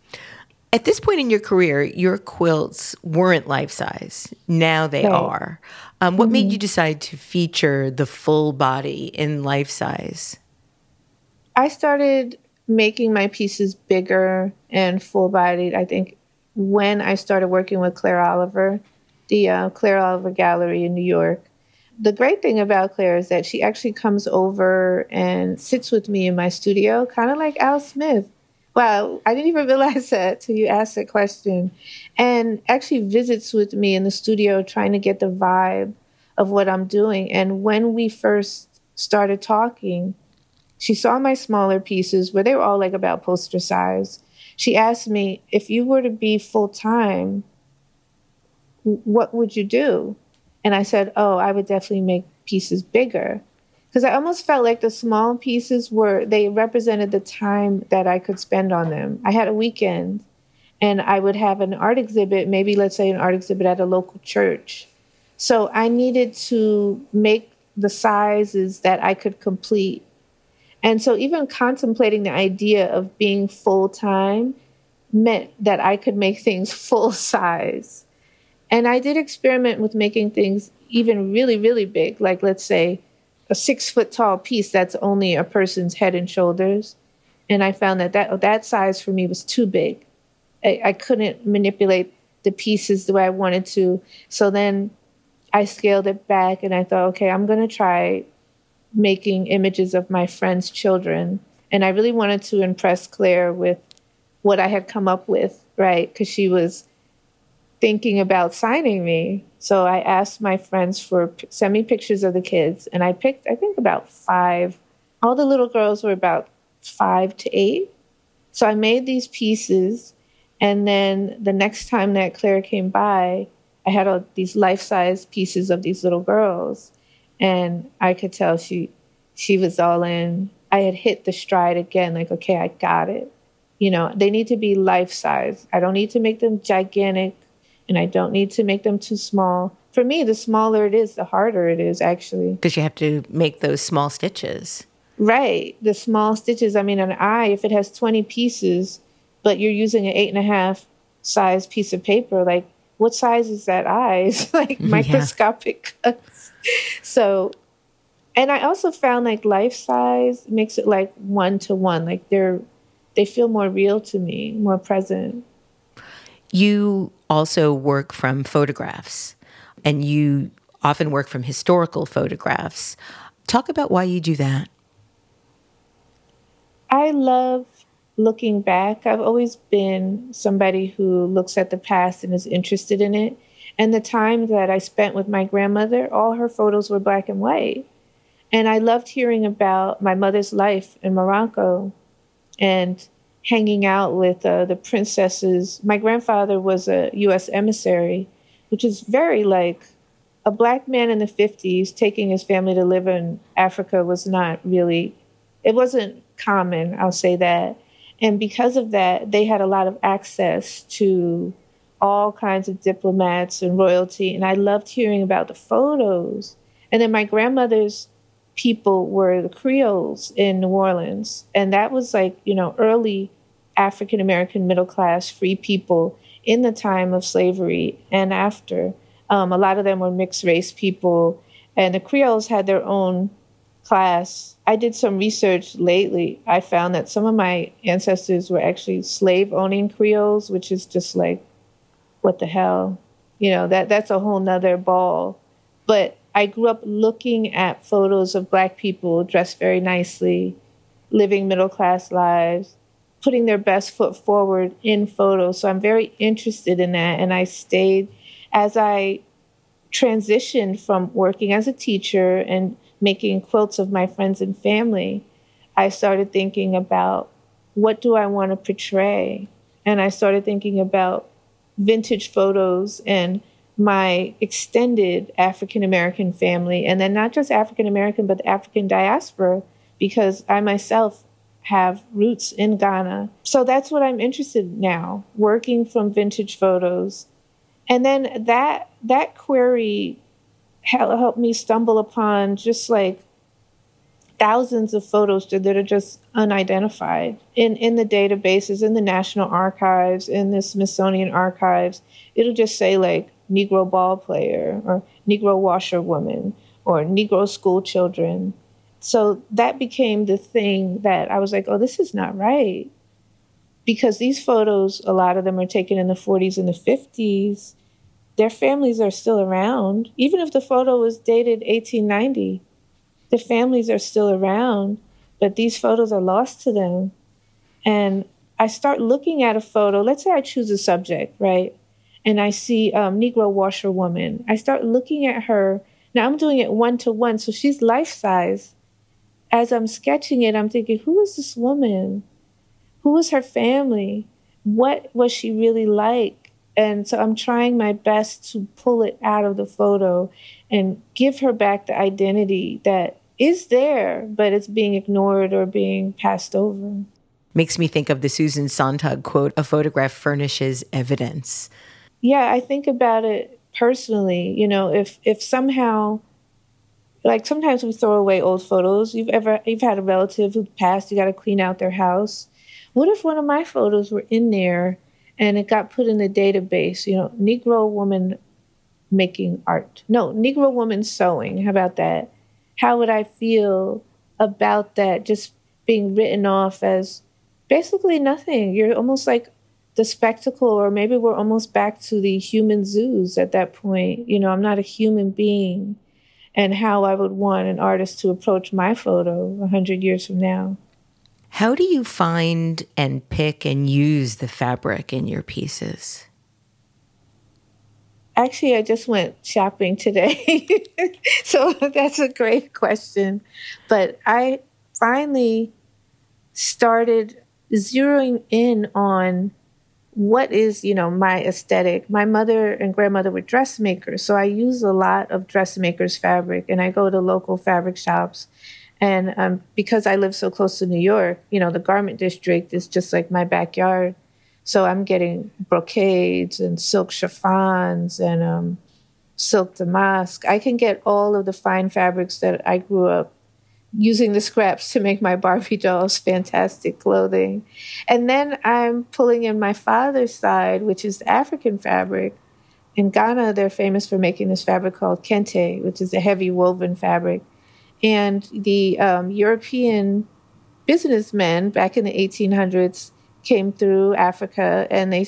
At this point in your career, your quilts weren't life size. Now they right. are. Um, what mm-hmm. made you decide to feature the full body in life size? I started making my pieces bigger and full bodied, I think when I started working with Claire Oliver, the uh, Claire Oliver Gallery in New York, the great thing about Claire is that she actually comes over and sits with me in my studio, kind of like Al Smith. Wow, I didn't even realize that till you asked that question. And actually visits with me in the studio trying to get the vibe of what I'm doing. And when we first started talking, she saw my smaller pieces where they were all like about poster size. She asked me, if you were to be full time, what would you do? And I said, oh, I would definitely make pieces bigger. Because I almost felt like the small pieces were, they represented the time that I could spend on them. I had a weekend and I would have an art exhibit, maybe let's say an art exhibit at a local church. So I needed to make the sizes that I could complete. And so even contemplating the idea of being full time meant that I could make things full size. And I did experiment with making things even really, really big, like let's say a six foot tall piece that's only a person's head and shoulders. And I found that that, that size for me was too big. I, I couldn't manipulate the pieces the way I wanted to. So then I scaled it back and I thought, okay, I'm going to try making images of my friends' children. And I really wanted to impress Claire with what I had come up with, right? Because she was thinking about signing me. So I asked my friends for send me pictures of the kids, and I picked, I think, about five. All the little girls were about five to eight. So I made these pieces, and then the next time that Claire came by, I had all these life size pieces of these little girls, and I could tell she she was all in. I had hit the stride again, like okay, I got it. You know, they need to be life size. I don't need to make them gigantic, and I don't need to make them too small. For me, the smaller it is, the harder it is actually. Because you have to make those small stitches. Right, the small stitches. I mean, an eye, if it has twenty pieces, but you're using an eight and a half size piece of paper, like what size is that eye? like microscopic yeah. cuts. So, and I also found like life size makes it like one to one. Like they're, they feel more real to me, more present. You also work from photographs and you often work from historical photographs. Talk about why you do that. I love looking back, I've always been somebody who looks at the past and is interested in it. And the time that I spent with my grandmother, all her photos were black and white. And I loved hearing about my mother's life in Morocco and hanging out with uh, the princesses. My grandfather was a U.S. emissary, which is very like a black man in the 50s taking his family to live in Africa was not really, it wasn't common, I'll say that. And because of that, they had a lot of access to all kinds of diplomats and royalty. And I loved hearing about the photos. And then my grandmother's people were the Creoles in New Orleans. And that was like, you know, early African American middle class free people in the time of slavery and after. Um, a lot of them were mixed race people. And the Creoles had their own class, I did some research lately. I found that some of my ancestors were actually slave owning Creoles, which is just like, what the hell? You know, that that's a whole nother ball. But I grew up looking at photos of black people dressed very nicely, living middle class lives, putting their best foot forward in photos. So I'm very interested in that. And I stayed as I transitioned from working as a teacher and making quilts of my friends and family, I started thinking about what do I want to portray? And I started thinking about vintage photos and my extended African American family, and then not just African American, but the African diaspora, because I myself have roots in Ghana. So that's what I'm interested in now, working from vintage photos. And then that that query helped me stumble upon just like thousands of photos that are just unidentified in, in the databases, in the National Archives, in the Smithsonian Archives. It'll just say like Negro ball player or Negro washerwoman or Negro school children. So that became the thing that I was like, oh, this is not right. Because these photos, a lot of them are taken in the 40s and the 50s their families are still around. Even if the photo was dated 1890, the families are still around, but these photos are lost to them. And I start looking at a photo. Let's say I choose a subject, right? And I see um, Negro washerwoman. I start looking at her. Now I'm doing it one to one, so she's life size. As I'm sketching it, I'm thinking, who is this woman? Who was her family? What was she really like? And so I'm trying my best to pull it out of the photo and give her back the identity that is there, but it's being ignored or being passed over. Makes me think of the Susan Sontag quote a photograph furnishes evidence. Yeah, I think about it personally. You know, if if somehow like sometimes we throw away old photos. You've ever you've had a relative who passed, you gotta clean out their house. What if one of my photos were in there and it got put in the database, you know, Negro woman making art. No, Negro woman sewing. How about that? How would I feel about that just being written off as basically nothing. You're almost like the spectacle, or maybe we're almost back to the human zoos at that point. You know, I'm not a human being, and how I would want an artist to approach my photo 100 years from now. How do you find and pick and use the fabric in your pieces? Actually, I just went shopping today. so that's a great question. But I finally started zeroing in on what is you know my aesthetic? My mother and grandmother were dressmakers so i use a lot of dressmakers fabric and i go to local fabric shops. And um, because i live so close to new york you know the garment district is just like my backyard. So i'm getting brocades and silk chiffons and um, silk damask. I can get all of the fine fabrics that i grew up using the scraps to make my Barbie dolls fantastic clothing. And then I'm pulling in my father's side, which is African fabric. In Ghana, they're famous for making this fabric called kente, which is a heavy woven fabric. And the um, European businessmen back in the 1800s came through Africa and they,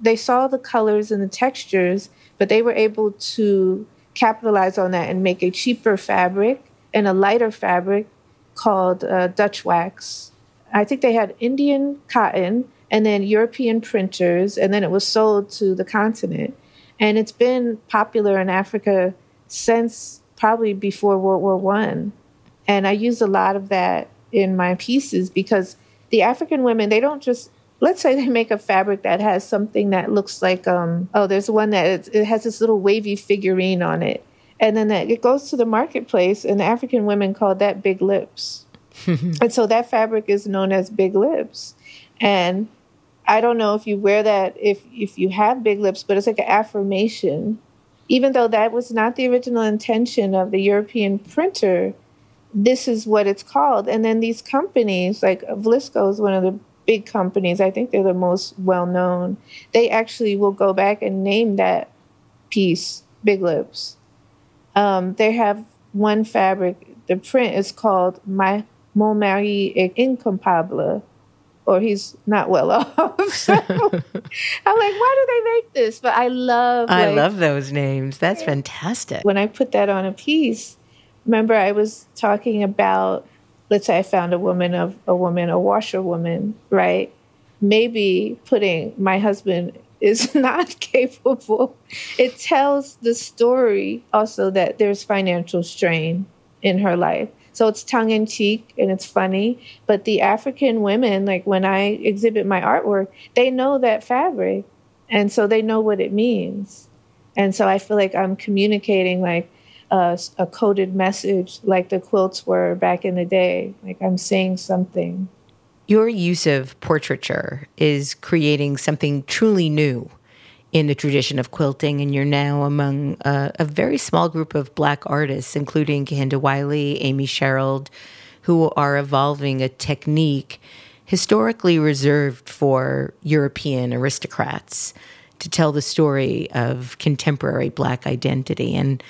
they saw the colors and the textures, but they were able to capitalize on that and make a cheaper fabric in a lighter fabric called uh, Dutch wax. I think they had Indian cotton and then European printers, and then it was sold to the continent. And it's been popular in Africa since probably before World War One. And I use a lot of that in my pieces because the African women, they don't just let's say they make a fabric that has something that looks like um oh there's one that it has this little wavy figurine on it and then that, it goes to the marketplace, and African women call that big lips. and so that fabric is known as big lips. And I don't know if you wear that if if you have big lips, but it's like an affirmation. Even though that was not the original intention of the European printer, this is what it's called. And then these companies, like Vlisco is one of the big companies, I think they're the most well known, they actually will go back and name that piece Big Lips. Um, they have one fabric. The print is called "My Mon Mari est incapable," or he's not well off. so I'm like, why do they make this? But I love. I like, love those names. That's fantastic. When I put that on a piece, remember I was talking about. Let's say I found a woman of a woman, a washerwoman, right? Maybe putting my husband is not capable. It tells the story also that there's financial strain in her life. So it's tongue in cheek and it's funny. But the African women, like when I exhibit my artwork, they know that fabric. And so they know what it means. And so I feel like I'm communicating like a, a coded message, like the quilts were back in the day. Like I'm saying something. Your use of portraiture is creating something truly new in the tradition of quilting, and you're now among a, a very small group of Black artists, including Kehinde Wiley, Amy Sherald, who are evolving a technique historically reserved for European aristocrats to tell the story of contemporary Black identity. And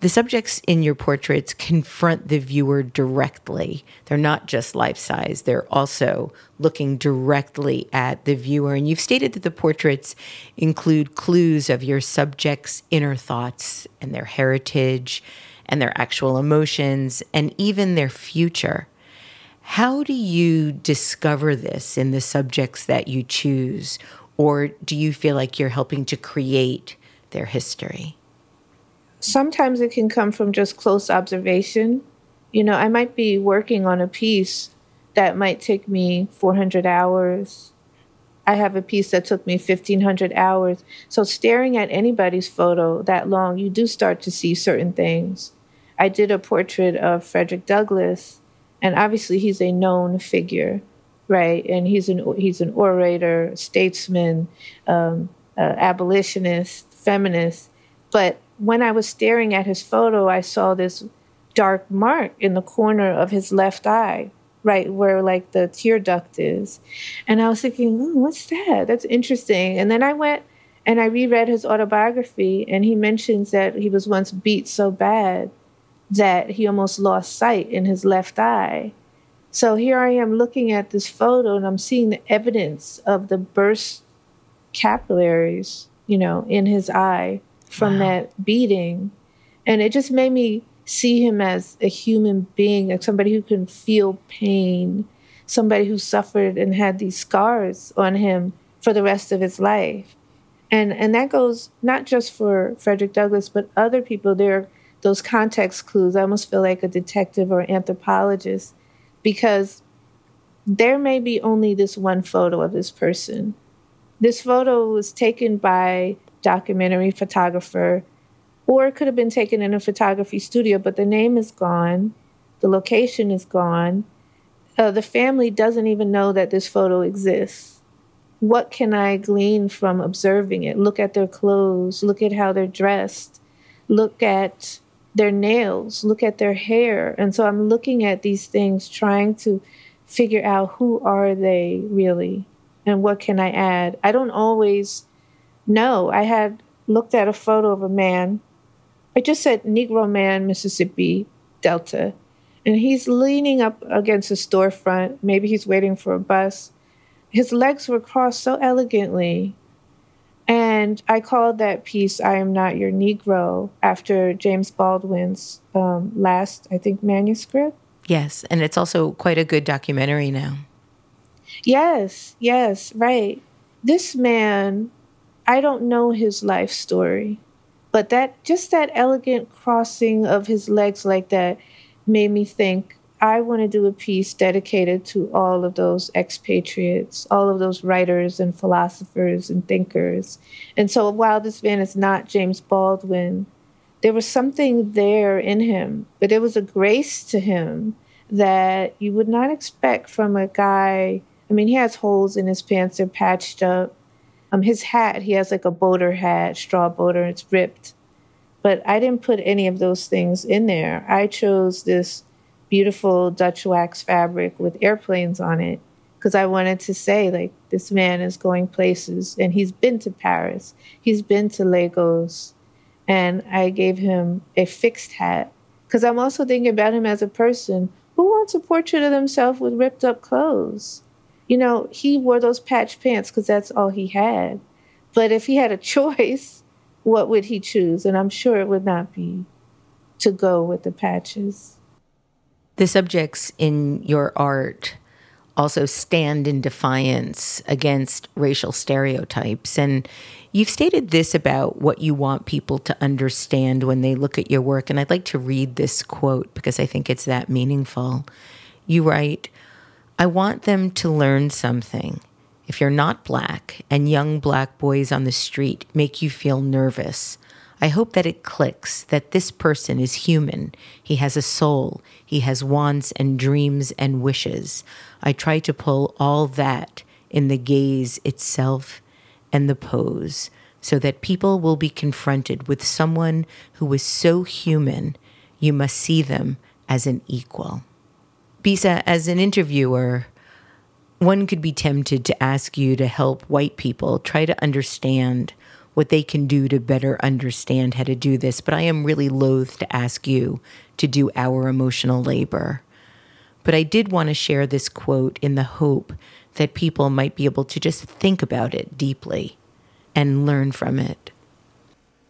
The subjects in your portraits confront the viewer directly. They're not just life size, they're also looking directly at the viewer. And you've stated that the portraits include clues of your subjects' inner thoughts and their heritage and their actual emotions and even their future. How do you discover this in the subjects that you choose? Or do you feel like you're helping to create their history? Sometimes it can come from just close observation. You know, I might be working on a piece that might take me 400 hours. I have a piece that took me 1500 hours. So, staring at anybody's photo that long, you do start to see certain things. I did a portrait of Frederick Douglass, and obviously he's a known figure, right? And he's an he's an orator, statesman, um, uh, abolitionist, feminist. But when I was staring at his photo, I saw this dark mark in the corner of his left eye, right where like the tear duct is. And I was thinking, what's that? That's interesting. And then I went and I reread his autobiography, and he mentions that he was once beat so bad that he almost lost sight in his left eye. So here I am looking at this photo, and I'm seeing the evidence of the burst capillaries, you know, in his eye from wow. that beating. And it just made me see him as a human being, like somebody who can feel pain, somebody who suffered and had these scars on him for the rest of his life. And and that goes not just for Frederick Douglass, but other people. There are those context clues. I almost feel like a detective or anthropologist because there may be only this one photo of this person. This photo was taken by documentary photographer, or it could have been taken in a photography studio, but the name is gone, the location is gone. Uh, the family doesn't even know that this photo exists. What can I glean from observing it? Look at their clothes, look at how they're dressed, look at their nails, look at their hair. And so I'm looking at these things, trying to figure out who are they really and what can I add. I don't always no, I had looked at a photo of a man. I just said Negro man, Mississippi Delta. And he's leaning up against a storefront. Maybe he's waiting for a bus. His legs were crossed so elegantly. And I called that piece I Am Not Your Negro after James Baldwin's um, last, I think, manuscript. Yes. And it's also quite a good documentary now. Yes, yes, right. This man I don't know his life story, but that just that elegant crossing of his legs like that made me think I want to do a piece dedicated to all of those expatriates, all of those writers and philosophers and thinkers. And so while this man is not James Baldwin, there was something there in him, but there was a grace to him that you would not expect from a guy. I mean, he has holes in his pants, they're patched up. Um, his hat, he has like a boater hat, straw boater, it's ripped. But I didn't put any of those things in there. I chose this beautiful Dutch wax fabric with airplanes on it because I wanted to say, like, this man is going places and he's been to Paris, he's been to Lagos. And I gave him a fixed hat because I'm also thinking about him as a person who wants a portrait of himself with ripped up clothes you know, he wore those patch pants because that's all he had. But if he had a choice, what would he choose? And I'm sure it would not be to go with the patches. The subjects in your art also stand in defiance against racial stereotypes. And you've stated this about what you want people to understand when they look at your work. And I'd like to read this quote because I think it's that meaningful. You write, I want them to learn something. If you're not black and young black boys on the street make you feel nervous, I hope that it clicks that this person is human. He has a soul. He has wants and dreams and wishes. I try to pull all that in the gaze itself and the pose so that people will be confronted with someone who is so human, you must see them as an equal. Bisa, as an interviewer, one could be tempted to ask you to help white people try to understand what they can do to better understand how to do this. But I am really loath to ask you to do our emotional labor. But I did want to share this quote in the hope that people might be able to just think about it deeply and learn from it.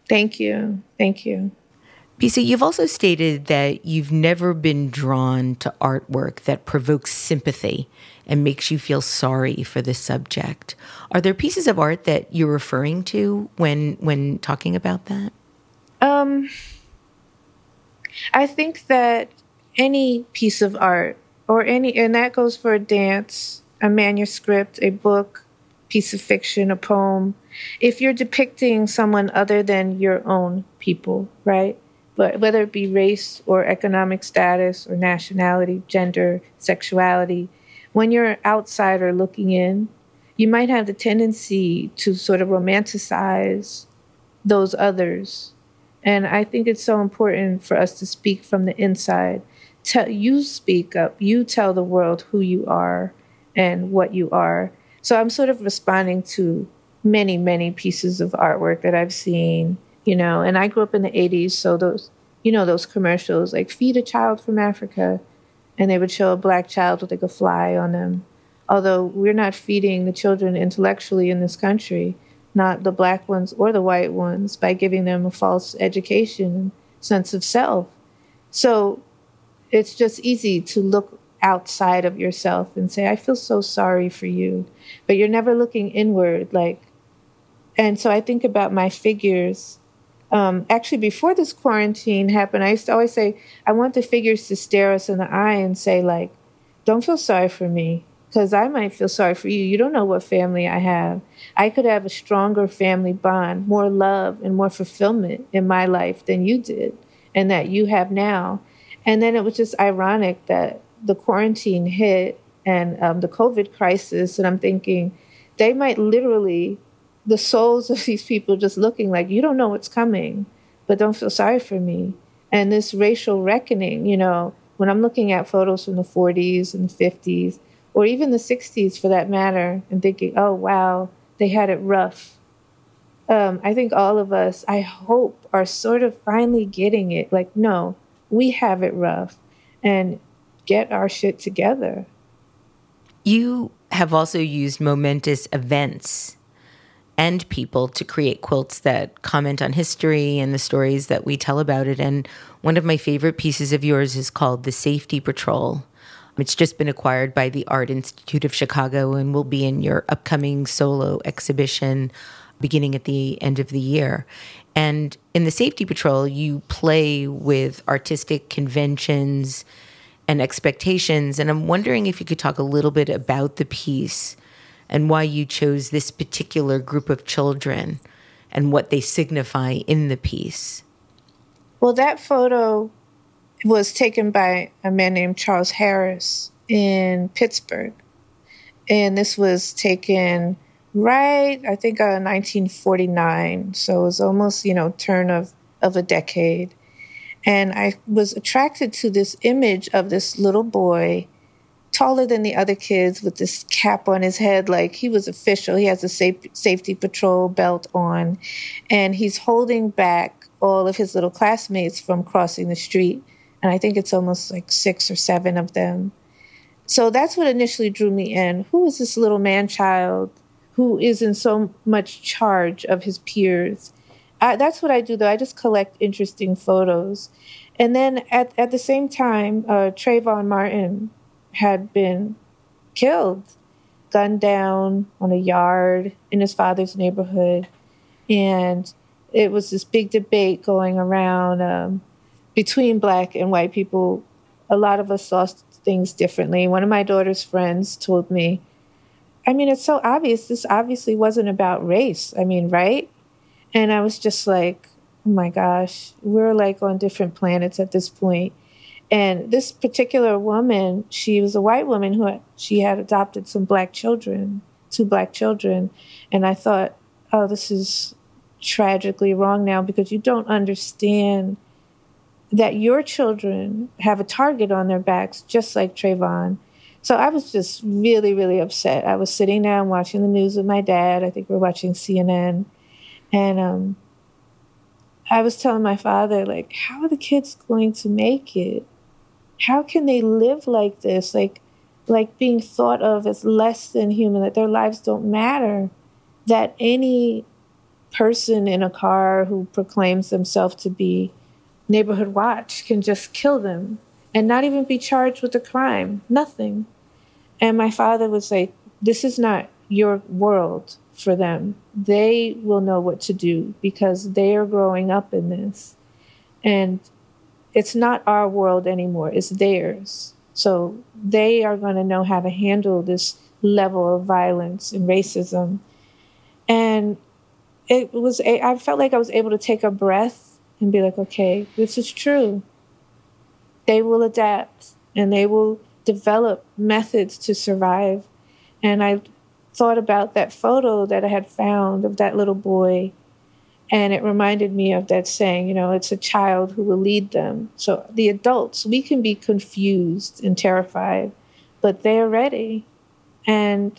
Thank you. Thank you. Bisa, you've also stated that you've never been drawn to artwork that provokes sympathy and makes you feel sorry for the subject. Are there pieces of art that you're referring to when when talking about that? Um, I think that any piece of art or any and that goes for a dance, a manuscript, a book, piece of fiction, a poem. If you're depicting someone other than your own people, right? Whether it be race or economic status or nationality, gender, sexuality, when you're an outsider looking in, you might have the tendency to sort of romanticize those others. And I think it's so important for us to speak from the inside. Tell, you speak up, you tell the world who you are and what you are. So I'm sort of responding to many, many pieces of artwork that I've seen you know and i grew up in the 80s so those you know those commercials like feed a child from africa and they would show a black child with like a fly on them. Although we're not feeding the children intellectually in this country not the black ones or the white ones by giving them a false education sense of self. So it's just easy to look outside of yourself and say i feel so sorry for you but you're never looking inward like and so i think about my figures um, actually before this quarantine happened i used to always say i want the figures to stare us in the eye and say like don't feel sorry for me because i might feel sorry for you. You don't know what family i have. I could have a stronger family bond more love and more fulfillment in my life than you did and that you have now. And then it was just ironic that the quarantine hit and um, the covid crisis and i'm thinking they might literally the souls of these people just looking like, you don't know what's coming, but don't feel sorry for me. And this racial reckoning, you know, when I'm looking at photos from the 40s and the 50s, or even the 60s for that matter, and thinking, oh, wow, they had it rough. Um, I think all of us, I hope, are sort of finally getting it like, no, we have it rough and get our shit together. You have also used momentous events and people to create quilts that comment on history and the stories that we tell about it. And one of my favorite pieces of yours is called The Safety Patrol. It's just been acquired by the Art Institute of Chicago and will be in your upcoming solo exhibition beginning at the end of the year. And in the Safety Patrol, you play with artistic conventions and expectations. And I'm wondering if you could talk a little bit about the piece and why you chose this particular group of children and what they signify in the piece. Well, that photo was taken by a man named Charles Harris in Pittsburgh. And this was taken right, I think, uh, 1949. So it was almost, you know, turn of, of a decade. And I was attracted to this image of this little boy taller than the other kids with this cap on his head like he was official. He has a safe, safety patrol belt on and he's holding back all of his little classmates from crossing the street and i think it's almost like six or seven of them. So that's what initially drew me in. Who is this little man child who is in so much charge of his peers? I, that's what i do though. I just collect interesting photos. And then at, at the same time uh, trayvon martin had been killed, gunned down on a yard in his father's neighborhood. And it was this big debate going around um, between black and white people. A lot of us saw things differently. One of my daughter's friends told me, I mean, it's so obvious. This obviously wasn't about race. I mean, right? And I was just like, oh my gosh, we're like on different planets at this point. And this particular woman, she was a white woman who had, she had adopted some black children, two black children, and I thought, oh, this is tragically wrong now because you don't understand that your children have a target on their backs, just like Trayvon. So I was just really, really upset. I was sitting down watching the news with my dad. I think we are watching CNN. And um, I was telling my father, like, how are the kids going to make it? How can they live like this? Like, like being thought of as less than human, that their lives don't matter, that any person in a car who proclaims themselves to be neighborhood watch can just kill them and not even be charged with a crime, nothing. And my father would say, This is not your world for them. They will know what to do because they are growing up in this. And it's not our world anymore, it's theirs. So they are going to know how to handle this level of violence and racism. And it was, I felt like I was able to take a breath and be like, okay, this is true. They will adapt and they will develop methods to survive. And I thought about that photo that I had found of that little boy and it reminded me of that saying, you know, it's a child who will lead them. So the adults, we can be confused and terrified, but they're ready. And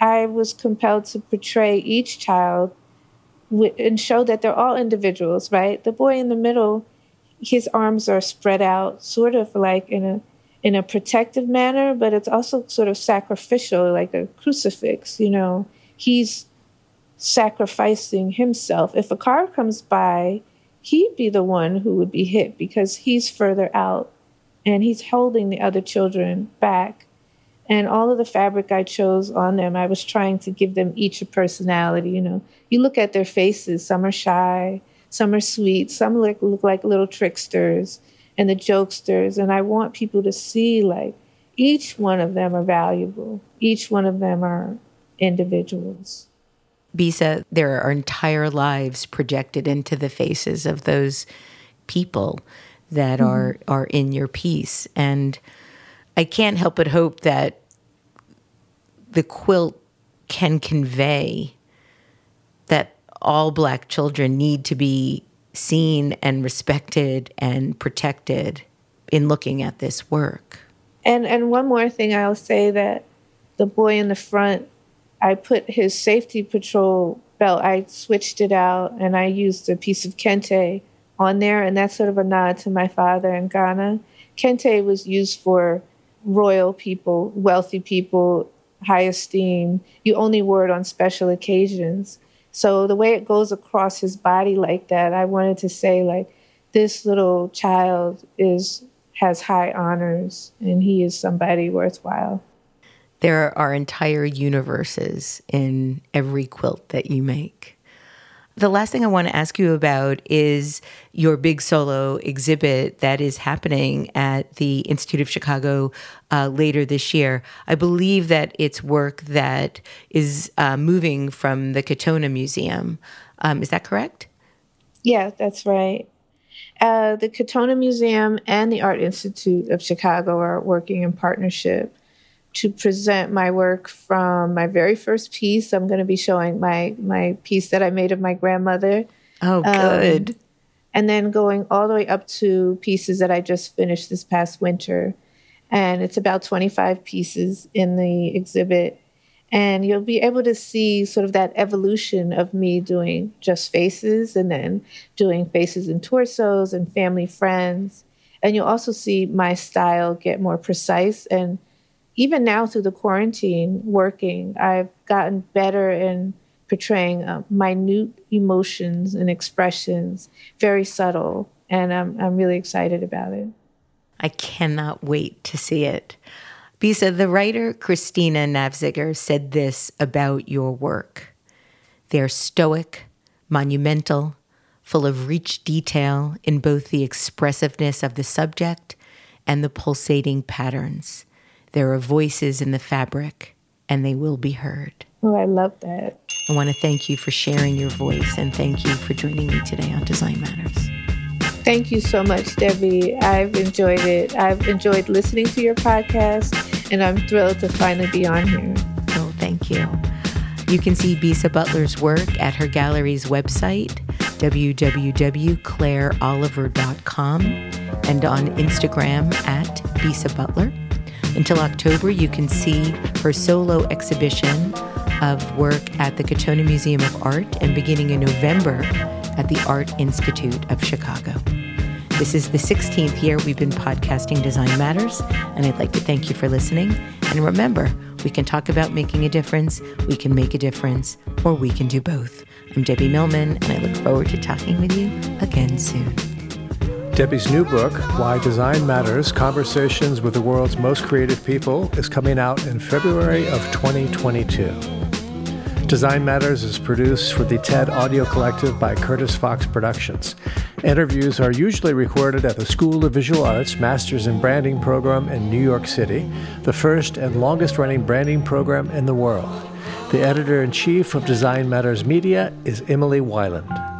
I was compelled to portray each child and show that they're all individuals, right? The boy in the middle, his arms are spread out, sort of like in a in a protective manner, but it's also sort of sacrificial, like a crucifix. You know, he's sacrificing himself. If a car comes by, he'd be the one who would be hit because he's further out and he's holding the other children back. And all of the fabric I chose on them, I was trying to give them each a personality. You know, you look at their faces, some are shy, some are sweet, some look, look like little tricksters and the jokesters. And I want people to see like each one of them are valuable, each one of them are individuals. Bisa, there are entire lives projected into the faces of those people that mm-hmm. are are in your piece and I can't help but hope that the quilt can convey that all black children need to be seen and respected and protected in looking at this work. And and one more thing I'll say that the boy in the front I put his safety patrol belt, I switched it out and I used a piece of kente on there. And that's sort of a nod to my father in Ghana. Kente was used for royal people, wealthy people, high esteem. You only wore it on special occasions. So the way it goes across his body like that, I wanted to say like this little child is has high honors and he is somebody worthwhile. There are entire universes in every quilt that you make. The last thing I want to ask you about is your big solo exhibit that is happening at the Institute of Chicago uh, later this year. I believe that it's work that is uh, moving from the Katonah Museum. Um, is that correct? Yeah, that's right. Uh, the Katonah Museum and the Art Institute of Chicago are working in partnership to present my work from my very first piece. I'm going to be showing my my piece that I made of my grandmother. Oh, um, good. Um, and then going all the way up to pieces that I just finished this past winter. And it's about 25 pieces in the exhibit. And you'll be able to see sort of that evolution of me doing just faces and then doing faces and torsos and family friends. And you'll also see my style get more precise and even now through the quarantine working, I've gotten better in portraying uh, minute emotions and expressions, very subtle, and I'm I'm really excited about it. I cannot wait to see it. Bisa, the writer Christina Navziger said this about your work. They're stoic, monumental, full of rich detail in both the expressiveness of the subject and the pulsating patterns. There are voices in the fabric, and they will be heard. Oh, I love that. I want to thank you for sharing your voice, and thank you for joining me today on Design Matters. Thank you so much, Debbie. I've enjoyed it. I've enjoyed listening to your podcast, and I'm thrilled to finally be on here. Oh, thank you. You can see Bisa Butler's work at her gallery's website, www.claireoliver.com, and on Instagram at Bisa Butler. Until October, you can see her solo exhibition, of work at the Katonah Museum of Art and beginning in November at the Art Institute of Chicago. This is the 16th year we've been podcasting Design Matters, and I'd like to thank you for listening. And remember, we can talk about making a difference, we can make a difference, or we can do both. I'm Debbie Millman, and I look forward to talking with you again soon. Debbie's new book, Why Design Matters Conversations with the World's Most Creative People, is coming out in February of 2022. Design Matters is produced for the TED Audio Collective by Curtis Fox Productions. Interviews are usually recorded at the School of Visual Arts Masters in Branding program in New York City, the first and longest running branding program in the world. The editor in chief of Design Matters Media is Emily Weiland.